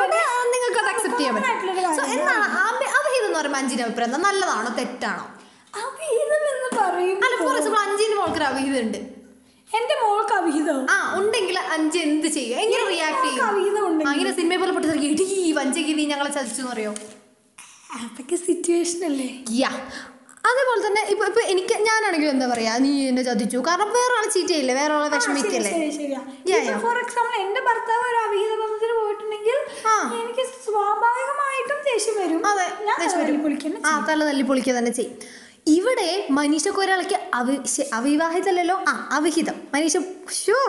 നിങ്ങൾക്ക് അത് അക്സെപ്റ്റ് ചെയ്യാൻ പറ്റും. എന്താണ്? അഭി- എന്ന് പറയുമ്പോൾ അഞ്ചിന്റെ അഭിപ്രായം നല്ലതാണോ? തെറ്റാണോ? അഭിഹിതം എന്ന് പറയും അല്ല ഫോർ എക്സാമ്പിൾ അഞ്ചിന് മോൾക്ക് അഭിഹിതം അവിഹിതം ഉണ്ട്. എന്റെ മോൾക്ക് അഭിഹിതം? ആ ഉണ്ടെങ്കിൽ അഞ്ച് എന്ത് ചെയ്യും? എങ്ങനെ റിയാക്ട് ചെയ്യും? അങ്ങനെ സിനിമയെ പോലെ പെട്ടെന്ന് ഇടി വഞ്ചകി ഞങ്ങളെ ചതിച്ചു എന്ന് പറയോ? അതൊക്കെ സിറ്റുവേഷൻ അല്ലേ? യാ അതേപോലെ തന്നെ ഇപ്പൊ ഇപ്പൊ എനിക്ക് ഞാനാണെങ്കിലും എന്താ പറയാ നീ എന്നെ ചതിച്ചു. കാരണം വേറെ ആളെ ചീറ്റ് ചെയ്യില്ലേ വേറെ ആളെ വിഷമിക്കല്ലേ. ഫോർ എക്സാമ്പിൾ എന്റെ ഭർത്താവ് ഒരു അവിഹിത ബന്ധത്തിന് പോയിട്ടുണ്ടെങ്കിൽ. എനിക്ക് സ്വാഭാവികമായിട്ടും ദേഷ്യം വരും. അതെ ആ തല തല്ലി പൊളിക്കുക തന്നെ ചെയ്യും. ഇവിടെ മനീഷ കൊരാളയ്ക്ക് അവി അവിവാഹിതല്ലോ അവിവാഹിതല്ലല്ലോ? ആ അവിഹിതം. മനീഷ ഷോ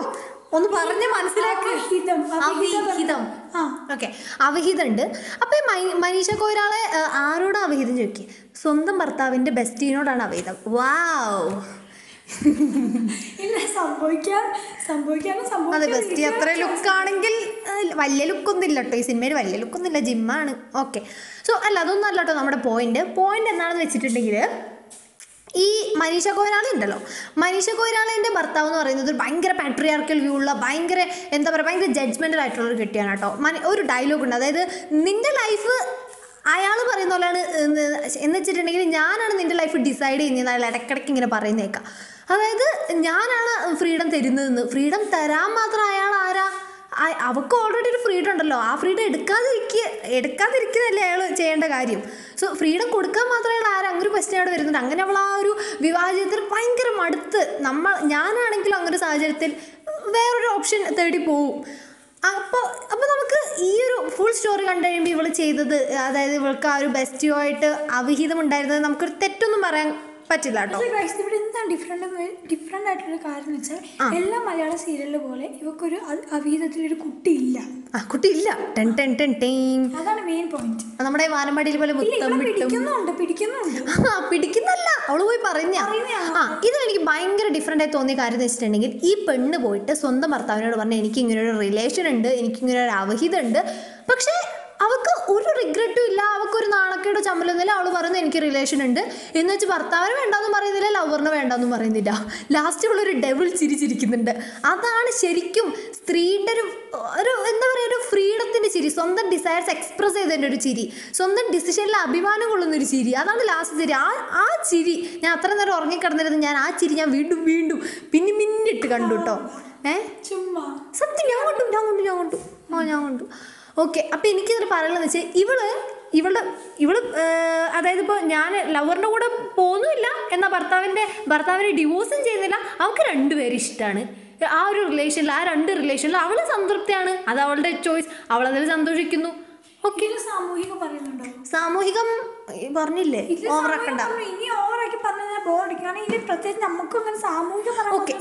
ഒന്ന് പറഞ്ഞ് മനസ്സിലാക്ക്. അവിഹിതം, അവിഹിത അവിഹിതം. ആ. ഓക്കെ. അവഹിതം ഉണ്ട് അപ്പൊ ഈ മനീഷ കൊരാളെ ആ, അവഹിതം ചോദിക്കുക സ്വന്തം ഭർത്താവിന്റെ ബെസ്റ്റീനോടാണ് അവിഹിതം. വാവ്. ഇല്ല സംഭവിക്കാൻ സംഭവിക്കാനും അതെ ബെസ്റ്റി അത്ര ലുക്കാണെങ്കിൽ വലിയ ലുക്കൊന്നും ഇല്ല കേട്ടോ. ഈ സിനിമയിൽ വലിയ ലുക്കൊന്നും ഇല്ല ജിമ്മാണ്. ഓക്കെ. സോ അല്ല അതൊന്നും അല്ല കേട്ടോ നമ്മുടെ പോയിന്റ് പോയിന്റ് എന്താണെന്ന് വെച്ചിട്ടുണ്ടെങ്കിൽ ഈ മനീഷ കൊയ്രാളി ഉണ്ടല്ലോ. മനീഷ കൊയ്രാളിന്റെ ഭർത്താവ് എന്ന് പറയുന്നത് ഒരു ഭയങ്കര പാട്രിയാർക്കൽ വ്യൂ ഉള്ള ഭയങ്കര എന്താ പറയുക ഭയങ്കര ജഡ്ജ്മെന്റൽ ആയിട്ടുള്ള ഒരു കെട്ടിയാണ് കേട്ടോ. ഒരു ഡയലോഗ് ഉണ്ട്. അതായത് നിന്റെ ലൈഫ് അയാൾ പറയുന്ന പോലെയാണ് എന്ന് വെച്ചിട്ടുണ്ടെങ്കിൽ ഞാനാണ് നിന്റെ ലൈഫ് ഡിസൈഡ് ചെയ്യുന്നത് അയാൾ ഇടയ്ക്കിടയ്ക്ക് ഇങ്ങനെ പറയുന്നേക്കാം. അതായത് ഞാനാണ് ഫ്രീഡം തരുന്നതെന്ന്. ഫ്രീഡം തരാൻ മാത്രം അയാൾ ആരാ? അവൾക്ക് ഓൾറെഡി ഒരു ഫ്രീഡം ഉണ്ടല്ലോ. ആ ഫ്രീഡം എടുക്കാതിരിക്കുക എടുക്കാതിരിക്കുന്നതല്ലേ അയാൾ ചെയ്യേണ്ട കാര്യം. സോ ഫ്രീഡം കൊടുക്കാൻ മാത്രമേ അയാൾ ആരും? അങ്ങനെ ഒരു ക്വസ്റ്റ്യൻ അവിടെ വരുന്നുണ്ട്. അങ്ങനെ അവൾ ആ ഒരു വിവാഹത്തിൽ ഭയങ്കര മടുത്ത് നമ്മൾ ഞാനാണെങ്കിലും അങ്ങനെ ഒരു സാഹചര്യത്തിൽ വേറൊരു ഓപ്ഷൻ തേടി പോവും. അപ്പോൾ അപ്പോൾ നമുക്ക് ഈ ഒരു ഫുൾ സ്റ്റോറി കണ്ടു കഴിയുമ്പോൾ ഇവൾ ചെയ്തത് അതായത് ഇവൾക്ക് ആ ഒരു ബെസ്റ്റിയോ ആയിട്ട് അവിഹിതം ഉണ്ടായിരുന്നത് നമുക്കൊരു തെറ്റൊന്നും പറയാൻ പറ്റില്ല കേട്ടോ. ഇവിടെ എന്താ ഡിഫറെന്റ് ഡിഫറെന്റ് ആയിട്ടുള്ള കാര്യം എന്ന് വെച്ചാൽ എല്ലാ മലയാള സീരിയലിലെ പോലെ ഇവക്കൊരു അവീതത്തിലൊരു കുട്ടിയില്ല കുട്ടിയില്ല. ആ കുട്ടി ഇല്ല ടെൻ ടെൻ ടെൻ ടെൻ. അതാണ് മെയിൻ പോയിന്റ് നമ്മുടെ വാനമ്പാടിയിൽ പോലെ പിടിക്കുന്നുണ്ട് പിടിക്കുന്നുണ്ട്. ആ പിടിക്കുന്നല്ല. അവൾ പോയി പറഞ്ഞ. പറഞ്ഞാ. ആ ഇത് എനിക്ക് ഭയങ്കര ഡിഫറെന്റ് ആയി തോന്നിയ കാര്യം എന്ന് വെച്ചിട്ടുണ്ടെങ്കിൽ ഈ പെണ്ണ് പോയിട്ട് സ്വന്തം ഭർത്താവിനോട് പറഞ്ഞ എനിക്ക് ഇങ്ങനെ ഒരു റിലേഷൻ ഉണ്ട് എനിക്ക് ഇങ്ങനെ ഒരു അവഹിതം ഉണ്ട് പക്ഷേ അവൾക്ക് ഒരു റിഗ്രറ്റും ഇല്ല. അവൾക്ക് ഒരു നാണക്കേടോ ചമ്മലൊന്നുമില്ല അവൾ പറയുന്നത് എനിക്ക് റിലേഷൻ ഉണ്ട്. എന്ന് വെച്ച് ഭർത്താവിന് വേണ്ടാന്നും പറയുന്നില്ല ലവറിന് വേണ്ടാന്നും പറയുന്നില്ല. ലാസ്റ്റ് ഇവളൊരു ഡെവിൾ ചിരിച്ചിരിക്കുന്നുണ്ട്. അതാണ് ശരിക്കും സ്ത്രീയുടെ ഒരു ഒരു എന്താ പറയുക ഒരു ഫ്രീഡത്തിന്റെ ചിരി. സ്വന്തം ഡിസയർസ് എക്സ്പ്രസ് ചെയ്തതിന്റെ ഒരു ചിരി. സ്വന്തം ഡിസിഷനിൽ അഭിമാനം കൊള്ളുന്ന ഒരു ചിരി. അതാണ് ലാസ്റ്റ് ചിരി. ആ ആ ചിരി ഞാൻ അത്ര നേരം ഉറങ്ങിക്കിടന്നിരുന്നു. ഞാൻ ആ ചിരി ഞാൻ വീണ്ടും വീണ്ടും പിന്നെ മിന്നിട്ട് കണ്ടു കേട്ടോ. ഏ? ചുമ്മാ. സത്യം ഞാൻ കണ്ടു ഞാൻ കണ്ടു ഞാൻ കണ്ടു. ആ ഞാൻ കണ്ടു. ഓക്കെ അപ്പം എനിക്കിതിൽ പറയുന്നത് വെച്ചാൽ ഇവൾ ഇവളുടെ ഇവൾ അതായത് ഇപ്പോൾ ഞാൻ ലവറിന്റെ കൂടെ പോകുന്നുമില്ല എന്നാൽ ഭർത്താവിന്റെ ഭർത്താവിനെ ഡിവോഴ്സും ചെയ്യുന്നില്ല. അവൾക്ക് രണ്ടുപേരും ഇഷ്ടമാണ് ആ ഒരു റിലേഷനിൽ ആ രണ്ട് റിലേഷനിൽ അവൾ സംതൃപ്തിയാണ്. അത് അവളുടെ ചോയ്സ് അവൾ അതിൽ സന്തോഷിക്കുന്നു. ഓക്കെ. സാമൂഹികം പറയുന്നുണ്ടോ? സാമൂഹികം പറഞ്ഞില്ലേ? ഓവറാക്കണ്ട ഇനി ഓവറാക്കി പറഞ്ഞാൽ ബോറടിക്കും കാരണം ഇതിൽ പ്രത്യേകിച്ച് നമുക്കൊന്നും സാമൂഹിക ഓക്കെ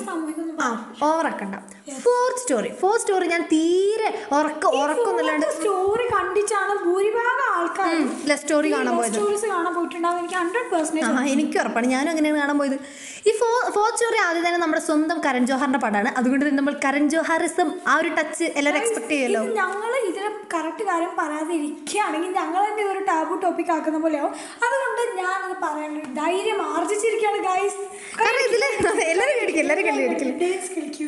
ആ ഓവറാക്കണ്ട ഫോർത്ത് സ്റ്റോറി ഫോർത്ത് സ്റ്റോറി ഞാൻ തീരെ ഉറക്ക ഉറക്കൊന്നുമില്ലാണ്ട് സ്റ്റോറി കണ്ടിച്ചാണ് ഭൂരിഭാഗം ആൾക്കാർ സ്റ്റോറി കാണാൻ പോയത്. സ്റ്റോറീസ് കാണാൻ പോയിട്ടുണ്ടാവും. എനിക്ക് ഹൺഡ്രഡ് പെർസെന്റേജ് ആ എനിക്ക് ഉറപ്പാണ്. ഞാനും അങ്ങനെയാണ് കാണാൻ പോയത്. ഈ ഫോ ഫോർത്ത് സ്റ്റോറി ആദ്യം തന്നെ നമ്മുടെ സ്വന്തം കരൺ ജോഹറിന്റെ പടമാണ് അതുകൊണ്ട് തന്നെ നമ്മൾ കരൺ ജോഹാറിസം ആ ഒരു ടച്ച് എല്ലാവരും എക്സ്പെക്ട് ചെയ്യുമല്ലോ. ഞങ്ങൾ ഇതിലെ കറക്റ്റ് കാര്യം പറയാതെ ഇരിക്കുകയാണെങ്കിൽ ഞങ്ങൾ ഒരു ടാബു ടോപ്പിക് ആക്കുന്ന പോലെയാവും അതുകൊണ്ട് ഞാൻ അത് പറയാനുള്ള ധൈര്യം ആർജിച്ചിരിക്കുകയാണ് ഗൈസ് കാരണം എല്ലാവരും എല്ലാവരും കളിക്കൂ.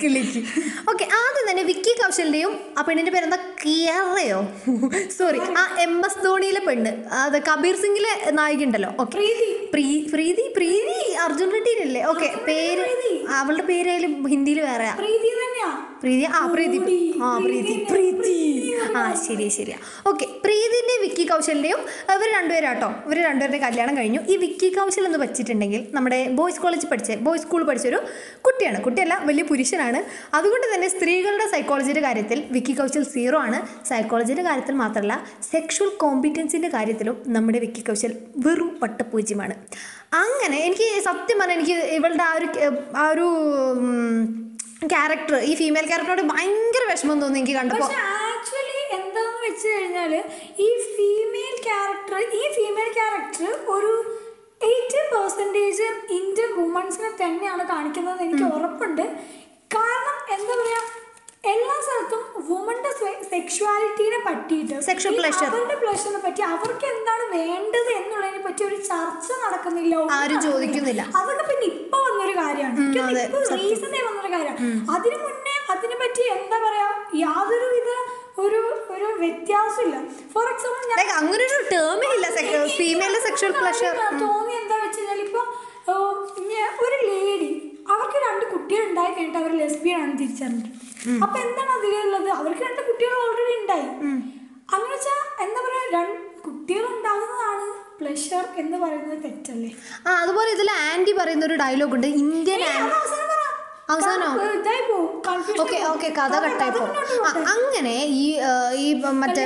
കിളിക്ക്. ഓക്കെ ആദ്യം തന്നെ വിക്കി കൗശലിന്റെയും ആ പെണ്ണിന്റെ പേരെന്താ? കിയറയോ? സോറി ആ എം എസ് ധോണിയിലെ പെണ്ണ്. അത് കബീർ സിംഗിലെ നായിക ഉണ്ടല്ലോ. ഓക്കെ പ്രീതി. പ്രീ പ്രീതി പ്രീതി അർജുൻ റെഡ്ഡിനല്ലേ? ഓക്കെ പേര്. അവളുടെ പേരായാലും ഹിന്ദിയിൽ വേറെയാ. പ്രീതി. ആ പ്രീതി ആ പ്രീതി പ്രീതി, പ്രീതി. ആ ശരി ശരിയാ. ഓക്കെ പ്രീതിന്റെ വിക്കി കൗശലിന്റെയും ഇവർ രണ്ടുപേരാട്ടോ. ഇവർ രണ്ടുപേരുടെ കല്യാണം കഴിഞ്ഞു. ഈ വിക്കി കൗശൽ എന്ന് വെച്ചിട്ടുണ്ടെങ്കിൽ നമ്മുടെ ബോയ്സ് കോളേജ് പഠിച്ച ബോയ്സ് സ്കൂൾ പഠിച്ചൊരു കുട്ടിയാണ്. കുട്ടിയല്ല വലിയ പുരുഷനാണ്. അതുകൊണ്ട് തന്നെ സ്ത്രീകളുടെ സൈക്കോളജിയുടെ കാര്യത്തിൽ വിക്കി കൗശൽ സീറോ ആണ്. സൈക്കോളജിയുടെ കാര്യത്തിൽ മാത്രമല്ല സെക്ഷൽ കോമ്പിറ്റൻസിന്റെ കാര്യത്തിലും നമ്മുടെ വിക്കി കൗശൽ വെറും പട്ടപൂജ്യമാണ് അങ്ങനെ എനിക്ക് സത്യം പറഞ്ഞാൽ എനിക്ക് ഇവളുടെ ആ ഒരു ആ ഒരു ക്യാരക്ടർ ഈ ഫീമെയിൽ ക്യാരക്ടറോട് ഭയങ്കര വിഷമം തോന്നി എനിക്ക് കണ്ടപ്പോൾ പക്ഷെ ആക്ച്വലി എന്താന്ന് വെച്ച് കഴിഞ്ഞാൽ ഈ ഫീമെയിൽ ക്യാരക്ടർ ഈ ഫീമെയിൽ ക്യാരക്ടർ ഒരു എയ്റ്റി പെർസെന്റേജ് ഇന്ത്യൻ വുമൺസിനെ തന്നെയാണ് കാണിക്കുന്നത് എനിക്ക് ഉറപ്പുണ്ട്. കാരണം എന്താ പറയാ എല്ലാ സ്ഥലത്തും വുമന്റെ സെക്ഷുവാലിറ്റിനെ പറ്റിയിട്ട് സെക്ഷൽ പ്ലഷർ അവരുടെ പ്ലഷറിനെ പറ്റി അവർക്ക് എന്താണ് വേണ്ടത് എന്നുള്ളതിനെ പറ്റി ഒരു ചർച്ച നടക്കുന്നില്ല ആരും ചോദിക്കുന്നില്ല. അതൊക്കെ പിന്നെ ഇപ്പൊ വന്നൊരു കാര്യമാണ്. റീസണേ വന്നൊരു കാര്യമാണ്. അതിനു മുന്നേ അതിനെ പറ്റി എന്താ പറയാ യാതൊരു വിധ ഒരു ഒരു വ്യത്യാസമില്ല. ഫോർ എക്സാമ്പിൾ ഞാൻ ലൈക്ക് അങ്ങനെ ഒരു ടേമേ ഇല്ല ഫീമെയിൽ സെക്ഷൽ പ്ലഷർ തോന്നി എന്താ വെച്ച് കഴിഞ്ഞാൽ ഇപ്പൊ ഒരു ലേഡി അവർക്ക് രണ്ട് കുട്ടികൾ ഉണ്ടായി കഴിഞ്ഞിട്ട് അവർ ലെസ്ബിയൻ ആണ് തിരിച്ചറിഞ്ഞിട്ട് അപ്പൊ എന്താണ് അതിലുള്ളത് അവർക്ക് രണ്ട് കുട്ടികൾ ഓൾറെഡി ഉണ്ടായി. അങ്ങനെ വെച്ചാൽ എന്താ പറയാ രണ്ട് കുട്ടികൾ ഉണ്ടാകുന്നതാണ് പ്ലഷർ എന്ന് പറയുന്നത് തെറ്റല്ലേ? ആ അതുപോലെ ഇതിൽ ആന്റി പറയുന്ന ഒരു ഡയലോഗ് ഉണ്ട്. ഇന്ത്യൻ അവസാനം പറ. അവസാനോ? ഓക്കെ ഓക്കെ കഥ കട്ടായിപ്പോ. അങ്ങനെ ഈ ഈ മറ്റേ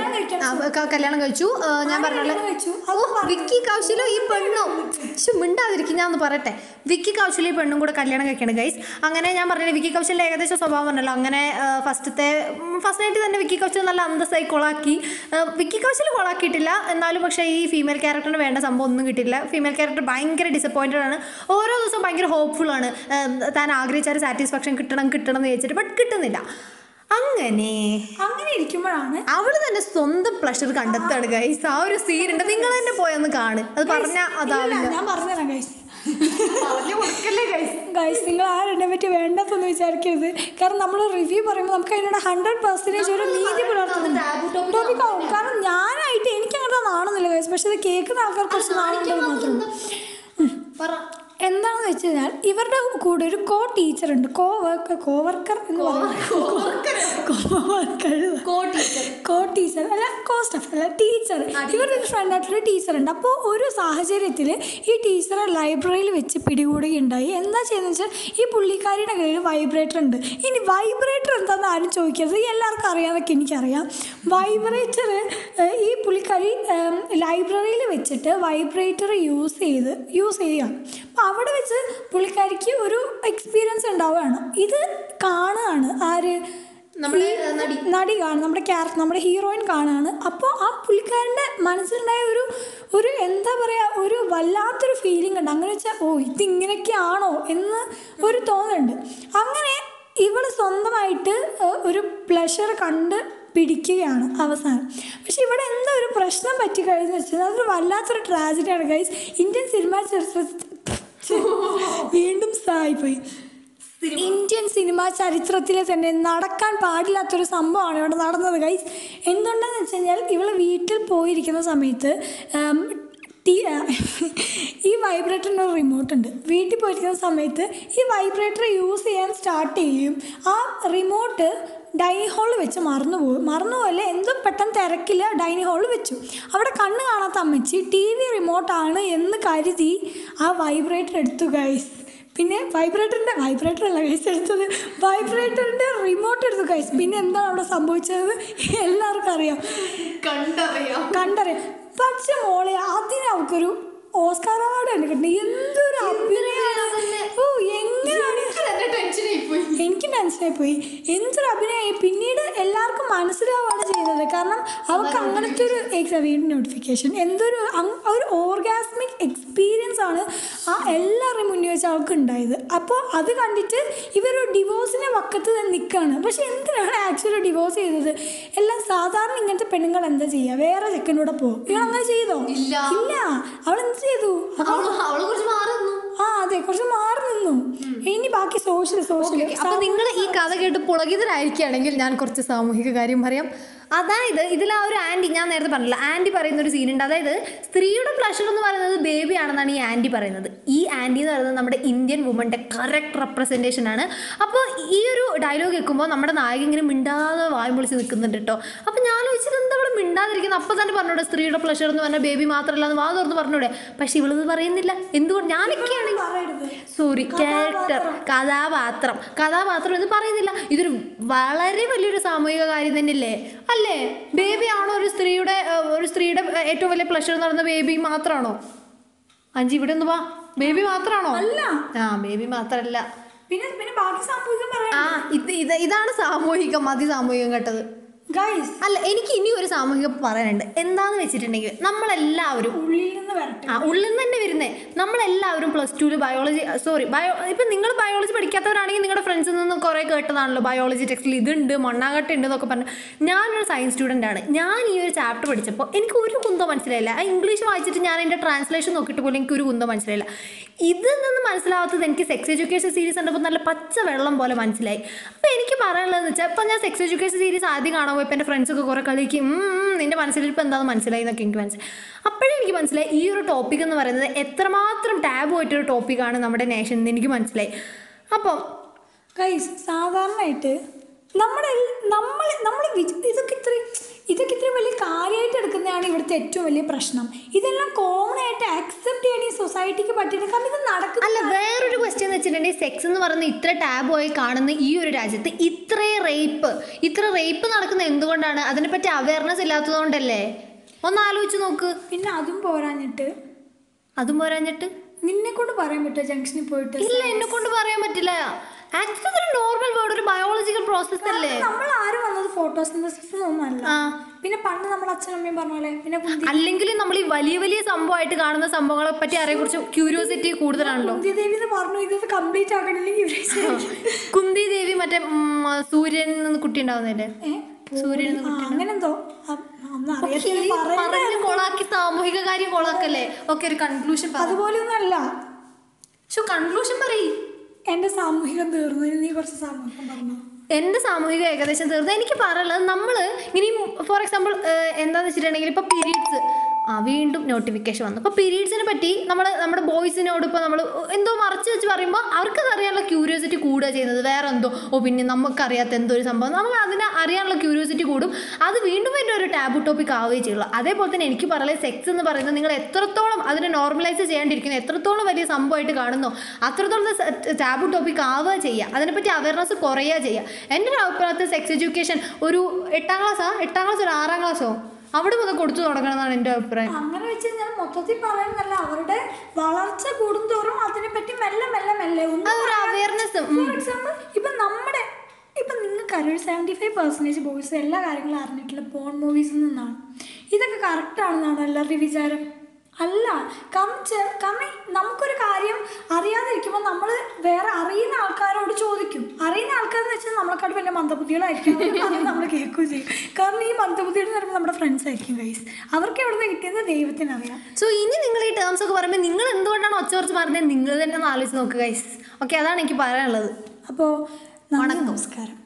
കല്യാണം കഴിച്ചു. ഞാൻ ആര് പറഞ്ഞ കല്യാണം കഴിച്ചു? ഓ അത് പറഞ്ഞോ. വിക്കി കൗശലോ ഈ പെണ്ണും? മിണ്ടാതിരിക്കും ഞാൻ ഒന്ന് പറയട്ടെ. വിക്കി കൗശലും ഈ പെണ്ണും കൂടെ കല്യാണം കഴിക്കണം ഗൈസ് അങ്ങനെ ഞാൻ പറഞ്ഞില്ല വിക്കി കൗശലിന്റെ ഏകദേശം സ്വഭാവം പറഞ്ഞല്ലോ അങ്ങനെ ഫസ്റ്റത്തെ ഫസ്റ്റ് നൈറ്റ് തന്നെ വിക്കി കൗശൽ നല്ല അന്തസ്സായി കൊളാക്കി. വിക്കി കൗശൽ കൊളാക്കിയിട്ടില്ല. എന്നാലും പക്ഷേ ഈ ഫീമെയിൽ ക്യാരക്ടറിന് വേണ്ട സംഭവം ഒന്നും കിട്ടിയില്ല ഫീമെയിൽ ക്യാരക്ടർ ഭയങ്കര ഡിസപ്പോയിന്റഡ് ആണ്. ഓരോ ദിവസവും ഭയങ്കര ഹോപ്പ്ഫുൾ ആണ്. താൻ ആഗ്രഹിച്ച ഒരു സാറ്റിസ്ഫാക്ഷൻ കിട്ടണം കിട്ടണം എന്ന് ചോദിച്ചിട്ട് ബട്ട് കിട്ടുന്നില്ല. അങ്ങനെ അങ്ങനെ ഇരിക്കുമ്പോഴാണ് അവൾ തന്നെ സ്വന്തം പ്ലഷർ കണ്ടെത്താണ് ഗൈസ് ആ ഒരു സീൻ ഉണ്ട്. നിങ്ങൾ തന്നെ പോയൊന്ന് കാണ്. അത് പറഞ്ഞാൽ അതാണ് അതാവില്ല. ഞാൻ പറഞ്ഞുതരാം ഗൈസ് പറഞ്ഞു ഗൈസ് നിങ്ങൾ ആരെന്നെ പറ്റി വേണ്ടാത്തൊന്നും വിചാരിക്കരുത്. കാരണം നമ്മൾ റിവ്യൂ പറയുമ്പോൾ നമുക്ക് അതിനോട് ഹൺഡ്രഡ് പെർസെന്റേജ് ഒരു നീതി പുലർത്തുന്നുണ്ട്. കാരണം ഞാനായിട്ട് എനിക്ക് അങ്ങനെ നാണെന്നില്ല ഗൈസ് പക്ഷെ ഇത് കേൾക്കുന്ന ആൾക്കാർ കുറച്ച് നാളുണ്ടെന്ന് മാത്രമേ എന്താണെന്ന് വെച്ച് കഴിഞ്ഞാൽ ഇവരുടെ കൂടെ ഒരു കോ ടീച്ചർ ഉണ്ട്. കോ വർക്ക് കോ വർക്കർ എന്ന് പറയുന്നത് കോ ടീച്ചർ അല്ല കോ സ്റ്റഫ് അല്ല ടീച്ചർ ഇവരുടെ ഒരു ഫ്രണ്ട് ആയിട്ടൊരു ടീച്ചർ ഉണ്ട്. അപ്പോൾ ഒരു സാഹചര്യത്തിൽ ഈ ടീച്ചറെ ലൈബ്രറിയിൽ വെച്ച് പിടികൂടുകയുണ്ടായി. എന്താ ചെയ്യുന്നത് വെച്ചാൽ ഈ പുള്ളിക്കാരിയുടെ കയ്യിൽ വൈബ്രേറ്റർ ഉണ്ട്. ഇനി വൈബ്രേറ്റർ എന്താണെന്ന് ആരും ചോദിക്കരുത്. എല്ലാവർക്കും അറിയാതൊക്കെ എനിക്കറിയാം. വൈബ്രേറ്റർ ഈ പുള്ളിക്കാരി ലൈബ്രറിയിൽ വെച്ചിട്ട് വൈബ്രേറ്റർ യൂസ് ചെയ്ത് യൂസ് ചെയ്യുകയാണ്. അപ്പോൾ അവിടെ വെച്ച് പുള്ളിക്കാരിക്ക് ഒരു എക്സ്പീരിയൻസ് ഉണ്ടാവുകയാണ്. ഇത് കാണുകയാണ് ആര്? നമ്മുടെ, നടി. നടി കാണും നമ്മുടെ ക്യാരക്ടർ നമ്മുടെ ഹീറോയിൻ കാണാണ് അപ്പോൾ ആ പുള്ളിക്കാരന്റെ മനസ്സിലുണ്ടായ ഒരു ഒരു എന്താ പറയുക ഒരു വല്ലാത്തൊരു ഫീലിംഗ് ഉണ്ട്. അങ്ങനെ വെച്ചാൽ ഓ ഇതിങ്ങനെയൊക്കെയാണോ എന്ന് ഒരു തോന്നുന്നുണ്ട് അങ്ങനെ ഇവൾ സ്വന്തമായിട്ട് ഒരു പ്ലഷർ കണ്ട് പിടിക്കുകയാണ് അവസാനം. പക്ഷെ ഇവിടെ എന്താ ഒരു പ്രശ്നം പറ്റി കഴിഞ്ഞെന്ന് വെച്ചാൽ അതൊരു വല്ലാത്തൊരു ട്രാജഡിയാണ് ഗൈസ് ഇന്ത്യൻ സിനിമ ചരിത്രത്തിൽ വീണ്ടും സായിപ്പോയി. ഇന്ത്യൻ സിനിമാ ചരിത്രത്തിലെ തന്നെ നടക്കാൻ പാടില്ലാത്തൊരു സംഭവമാണ് ഇവിടെ നടന്നത് ഗൈസ് എന്തുകൊണ്ടെന്ന് വെച്ച് കഴിഞ്ഞാൽ ഇവളെ വീട്ടിൽ പോയിരിക്കുന്ന സമയത്ത് ഈ വൈബ്രേറ്ററിന്റെ ഒരു റിമോട്ട് ഉണ്ട്. വീട്ടിൽ പോയിരിക്കുന്ന സമയത്ത് ഈ വൈബ്രേറ്റർ യൂസ് ചെയ്യാൻ സ്റ്റാർട്ട് ചെയ്യും. ആ റിമോട്ട് ഡൈനിങ് ഹാളിൽ വെച്ച് മറന്നു പോകും മറന്നു പോലെ എന്തും പെട്ടെന്ന് തിരക്കില്ല ഡൈനിങ് ഹാളിൽ വെച്ചു. അവിടെ കണ്ണ് കാണാത്ത അമ്മച്ചി ടി വി റിമോട്ടാണ് എന്ന് കരുതി ആ വൈബ്രേറ്റർ എടുത്തു ഗൈസ് പിന്നെ വൈബ്രേറ്ററിന്റെ വൈബ്രേറ്റർ അല്ല ഗൈസ് എടുത്തത്. വൈബ്രേറ്ററിന്റെ റിമോട്ട് എടുത്തു ഗൈസ് പിന്നെ എന്താണ് അവിടെ സംഭവിച്ചത്? എല്ലാവർക്കും അറിയാം. കണ്ടറിയാം. കണ്ടറിയാം. പക്ഷെ മോളെ അതിന് അവൾക്കൊരു ഓസ്കാർ അവാർഡ് തന്നെ കിട്ടുന്നത് എന്തൊരു അഭിനയമാണ് ഓ എങ്ങനെയാണ് എനിക്ക് മനസ്സിലായി പോയി എന്തൊരു അഭിനയമായി പിന്നീട് എല്ലാവർക്കും മനസ്സിലാവുകയാണ് ചെയ്യുന്നത് കാരണം അവർക്ക് അങ്ങനത്തെ ഒരു എക്സാ നോട്ടിഫിക്കേഷൻ എന്തൊരു ഒരു ഓർഗാസ്മിക് എക്സ്പീരിയൻസ് ആണ് ആ എല്ലാവരുടെയും മുന്നിൽ വെച്ച് അവൾക്ക് ഉണ്ടായത്. അപ്പോൾ അത് കണ്ടിട്ട് ഇവരൊരു ഡിവോഴ്സിനെ വക്കത്ത് തന്നെ നിൽക്കുകയാണ് പക്ഷെ എന്തിനാണ് ആക്ച്വലി ഡിവോഴ്സ് ചെയ്തത്? എല്ലാം സാധാരണ ഇങ്ങനത്തെ പെണ്ണുങ്ങൾ എന്താ ചെയ്യുക? വേറെ ചെക്കനൂടെ പോകും. ഇവൾ അങ്ങനെ ചെയ്തോ? ഇല്ല. അവൾ എന്ത് ചെയ്തു? അവളെ കുറിച്ച് മാറി നിന്നു. ആ അതെ. കുറച്ച് മാറി നിന്നു. ഇനി ബാക്കി സോഷ്യൽ സോഷ്യൽ അപ്പൊ നിങ്ങൾ ഈ കഥ കേട്ട് പുളകിതരായിരിക്കുകയാണെങ്കിൽ ഞാൻ കുറച്ച് സാമൂഹിക കാര്യം പറയാം. അതായത് ഇതിൽ ആ ഒരു ആന്റി ഞാൻ നേരത്തെ പറഞ്ഞില്ല ആന്റി പറയുന്ന ഒരു സീനുണ്ട് അതായത് സ്ത്രീയുടെ പ്ലഷർ എന്ന് പറയുന്നത് ബേബി ആണെന്നാണ് ഈ ആന്റി പറയുന്നത്. ഈ ആന്റി എന്ന് പറയുന്നത് നമ്മുടെ ഇന്ത്യൻ വുമന്റെ കറക്റ്റ് റെപ്രസെന്റേഷൻ ആണ്. അപ്പോൾ ഈ ഒരു ഡയലോഗ് കേൾക്കുമ്പോൾ നമ്മുടെ നായകൻ ഇങ്ങനെ മിണ്ടാതെ വായും പൊളിച്ച് നിൽക്കുന്നുണ്ട് കേട്ടോ. അപ്പോൾ ഞാൻ ചോദിച്ചത് എന്താ ഇവിടെ മിണ്ടാതിരിക്കുന്നത് അപ്പം തന്നെ പറഞ്ഞൂടെ സ്ത്രീയുടെ പ്ലഷർ എന്ന് പറഞ്ഞാൽ ബേബി മാത്രമല്ല എന്ന് വാ തുറന്ന് പറഞ്ഞൂടെ. പക്ഷെ ഇവളിത് പറയുന്നില്ല. എന്തുകൊണ്ട്? പറയരുത്. സോറി ക്യാരക്ടർ കഥാപാത്രം. കഥാപാത്രം എന്ന് പറയുന്നില്ല. ഇതൊരു വളരെ വലിയൊരു സാമൂഹിക കാര്യം തന്നെയല്ലേ? അല്ലേ? ബേബി ആണോ ഒരു സ്ത്രീയുടെ ഒരു സ്ത്രീയുടെ ഏറ്റവും വലിയ പ്ലഷർ എന്ന് പറയുന്നത് ബേബി മാത്രമാണോ? അഞ്ചി ഇവിടെ ഒന്ന് വാ. ബേബി മാത്രമാണോ? അല്ല. ആ ബേബി മാത്രല്ല പിന്നെ പിന്നെ ബാക്കി സാമൂഹികം ആ ഇത് ഇത് ഇതാണ് സാമൂഹികം അതി സാമൂഹികം കേട്ടത്. ഗൈസ് അല്ല എനിക്ക് ഇനി ഒരു സാമൂഹിക പറയാനുണ്ട്. എന്താന്ന് വെച്ചിട്ടുണ്ടെങ്കിൽ നമ്മളെല്ലാവരും ഉള്ളിൽ നിന്ന് വരട്ടെ. ആ ഉള്ളിൽ നിന്ന് തന്നെ വരുന്നേ. നമ്മളെല്ലാവരും പ്ലസ് ടുവിൽ ബയോളജി സോറി ബയോ ഇപ്പം നിങ്ങൾ ബയോളജി പഠിക്കാത്തവരാണെങ്കിൽ നിങ്ങളുടെ ഫ്രണ്ട്സിൽ നിന്ന് കുറേ കേട്ടതാണല്ലോ ബയോളജി ടെക്സ്റ്റിൽ ഇതുണ്ട് മണ്ണാകട്ട ഉണ്ട് എന്നൊക്കെ പറഞ്ഞു. ഞാനൊരു സയൻസ് സ്റ്റുഡന്റ് ആണ്. ഞാൻ ഈ ഒരു ചാപ്റ്റർ പഠിച്ചപ്പോൾ എനിക്ക് ഒരു കുന്തം മനസ്സിലായില്ല. ആ ഇംഗ്ലീഷ് വായിച്ചിട്ട് ഞാൻ എന്റെ ട്രാൻസ്ലേഷൻ നോക്കിയിട്ട് പോലും എനിക്ക് ഒരു കുന്തം മനസ്സിലായില്ല. ഇതിൽ നിന്ന് മനസ്സിലാവാത്തത് എനിക്ക് സെക്സ് എഡ്യൂക്കേഷൻ സീരീസ് കണ്ടപ്പോൾ നല്ല പച്ച വെള്ളം പോലെ മനസ്സിലായി. അപ്പോൾ എനിക്ക് പറയാനുള്ളതെന്ന് വെച്ചാൽ ഇപ്പം ഞാൻ സെക്സ് എഡ്യൂക്കേഷൻ സീരീസ് ആദ്യം കാണാൻ പോയപ്പോൾ എന്റെ ഫ്രണ്ട്സൊക്കെ കുറേ കളിക്കും "ഉം, ഉം, നിന്റെ മനസ്സിലിപ്പോൾ എന്താണെന്ന് മനസ്സിലായി എന്നൊക്കെ എനിക്ക് മനസ്സിലായി. അപ്പോഴേ എനിക്ക് മനസ്സിലായി ഈ ഒരു ടോപ്പിക് എന്ന് പറയുന്നത് എത്രമാത്രം ടാബ് ആയിട്ടൊരു ടോപ്പിക്കാണ് നമ്മുടെ നേഷൻ എന്ന് എനിക്ക് മനസ്സിലായി. അപ്പം സാധാരണയായിട്ട് നമ്മുടെ നമ്മൾ നമ്മൾ ഇതൊക്കെ ഇത്ര ഇതൊക്കെ ഇത്ര വലിയ കാര്യമായിട്ട് എടുക്കുന്നതാണ് ഇവിടുത്തെ ഏറ്റവും വലിയ പ്രശ്നം. ഇതെല്ലാം കോമൺ ആയിട്ട് ആക്സെപ്റ്റ് ചെയ്യാൻ ഈ സൊസൈറ്റിക്ക് പറ്റിയിട്ട് കാരണം ഇത് നടക്കും അല്ല വേറൊരു ക്വസ്റ്റ്യൻ എന്ന് വെച്ചിട്ടുണ്ടെങ്കിൽ സെക്സ് എന്ന് പറയുന്ന ഇത്ര ടാബുമായി കാണുന്ന ഈ ഒരു രാജ്യത്ത് ഇത്രയും റേപ്പ് ഇത്ര റേപ്പ് നടക്കുന്നത് എന്തുകൊണ്ടാണ്? അതിനെപ്പറ്റി അവയർനെസ് ഇല്ലാത്തതുകൊണ്ടല്ലേ? ഒന്ന് ആലോചിച്ച് നോക്ക്. പിന്നെ അതും പോരാഞ്ഞിട്ട്. അതും പോരാഞ്ഞിട്ട്? നിന്നെ കൊണ്ട് പറയാൻ പറ്റുമോ ജംഗ്ഷനിൽ പോയിട്ട് ഇല്ല എന്നെ കൊണ്ട് പറയാൻ പറ്റില്ല. ആക്ച്വലി ഒരു നോർമൽ വേർഡ് ഒരു ബയോളജിക്കൽ പ്രോസസ് അല്ലേ? നമ്മൾ ആരും വന്നത് ഫോട്ടോസിന്തസിസ് ഒന്നുമല്ല പിന്നെ പണ്ട് നമ്മുടെ അച്ഛനും അമ്മയും പറഞ്ഞ പോലെ പിന്നെ അല്ലെങ്കിൽ നമ്മൾ ഈ വലിയ വലിയ സംഭവമായിട്ട് കാണുന്ന സംഭവങ്ങളെ പറ്റി അറിയാൻ കുറിച്ച് ക്യൂരിയോസിറ്റി കൂടുതലാണല്ലോ. കുന്തി ദേവി എന്ന് പറഞ്ഞു ഇത് കംപ്ലീറ്റ് ആക്കണില്ലെങ്കിൽ കുന്തി ദേവി മറ്റേ സൂര്യൻ കുട്ടി ഉണ്ടാവുന്നില്ലേ? സൂര്യൻ അങ്ങനെന്തോ കൊളാക്കി സാമൂഹിക കാര്യം കൊളാക്കല്ലേ? ഓക്കെ ഒരു കൺക്ലൂഷൻ അതുപോലെയൊന്നും അല്ല. പക്ഷെ കൺക്ലൂഷൻ പറയ്. എന്റെ സാമൂഹികം തീർന്നു നീ കുറച്ച് സാമൂഹികം പറഞ്ഞു? എന്റെ സാമൂഹിക ഏകദേശം തീർന്നു. എനിക്ക് പറയാനുള്ളത് നമ്മൾ ഇനി ഫോർ എക്സാമ്പിൾ എന്താന്ന് വെച്ചിട്ടുണ്ടെങ്കിൽ ഇപ്പോൾ പീരീഡ്സ് ആ വീണ്ടും നോട്ടിഫിക്കേഷൻ വന്നു. അപ്പോൾ പീരീഡ്സിനെ പറ്റി നമ്മൾ നമ്മുടെ ബോയ്സിനോട് ഇപ്പോൾ നമ്മൾ എന്തോ മറച്ച് വെച്ച് പറയുമ്പോൾ അവർക്കത് അറിയാനുള്ള ക്യൂരിയോസിറ്റി കൂടുക ചെയ്യുന്നത് വേറെ എന്തോ ഓ പിന്നെ നമുക്കറിയാത്ത എന്തോ ഒരു സംഭവം. നമ്മൾ അതിനെ അറിയാനുള്ള ക്യൂരിയോസിറ്റി കൂടും. അത് വീണ്ടും വീണ്ടും ഒരു ടാബു ടോപ്പിക് ആവുകയും ചെയ്യുള്ളൂ. അതേപോലെ തന്നെ എനിക്ക് പറയുന്നത് സെക്സ് എന്ന് പറയുന്നത് നിങ്ങൾ എത്രത്തോളം അതിനെ നോർമലൈസ് ചെയ്യാണ്ടിരിക്കുന്നു എത്രത്തോളം വലിയ സംഭവമായിട്ട് കാണുന്നു അത്രത്തോളം ടാബു ടോപ്പിക് ആവുക ചെയ്യുക. അതിനെപ്പറ്റി അവയർനെസ് കുറയുക ചെയ്യുക. എന്റെ ഒരു അഭിപ്രായത്തിൽ സെക്സ് എഡ്യൂക്കേഷൻ ഒരു എട്ടാം ക്ലാസ്സാണ് എട്ടാം ക്ലാസ് ഒരു ആറാം ക്ലാസ്സോ അവിടെ മുതൽ കൊടുത്തു തുടങ്ങണമെന്നാണ് എന്റെ അഭിപ്രായം. അങ്ങനെ വെച്ച് കഴിഞ്ഞാൽ മൊത്തത്തിൽ പറയുന്നല്ല അവരുടെ വളർച്ച കൂടുന്തോറും അതിനെപ്പറ്റി മെല്ലെ മെല്ലെ മെല്ലെ അവയർനെസ് ഫോർ എക്സാമ്പിൾ ഇപ്പം നമ്മുടെ ഇപ്പൊ നിങ്ങൾക്ക് അറിയാം സെവന്റി ഫൈവ് പെർസെന്റേജ് ബോയ്സ് എല്ലാ കാര്യങ്ങളും അറിഞ്ഞിട്ടുള്ള പോൺ മൂവീസിൽ നിന്നാണ്. ഇതൊക്കെ കറക്റ്റ് ആണെന്നാണ് എല്ലാവരുടെയും വിചാരം. അല്ല കം കാരണം നമുക്കൊരു കാര്യം അറിയാതിരിക്കുമ്പോൾ നമ്മൾ വേറെ അറിയുന്ന ആൾക്കാരോട് ചോദിക്കും. അറിയുന്ന ആൾക്കാരെന്ന് വെച്ചാൽ നമ്മളെക്കാട്ട് പിന്നെ മന്ദബുദ്ധികളായിരിക്കും. അത് നമ്മൾ കേൾക്കുകയും ചെയ്യും. കാരണം ഈ മന്ദബുദ്ധികൾ എന്ന് പറയുമ്പോൾ നമ്മുടെ ഫ്രണ്ട്സ് ആയിരിക്കും ഗൈസ് അവർക്ക് എവിടെ നിന്ന് കിട്ടിയത് ദൈവത്തിനറിയാം സോ ഇനി നിങ്ങൾ ഈ ടേംസ് ഒക്കെ പറയുമ്പോൾ നിങ്ങൾ എന്തുകൊണ്ടാണ് ഒച്ച കുറച്ച് പറഞ്ഞത്? നിങ്ങൾ തന്നെ ഒന്ന് ആലോചിച്ച് നോക്കുക ഗൈസ് ഓക്കെ അതാണ് എനിക്ക് പറയാനുള്ളത്. അപ്പോൾ. നമസ്കാരം.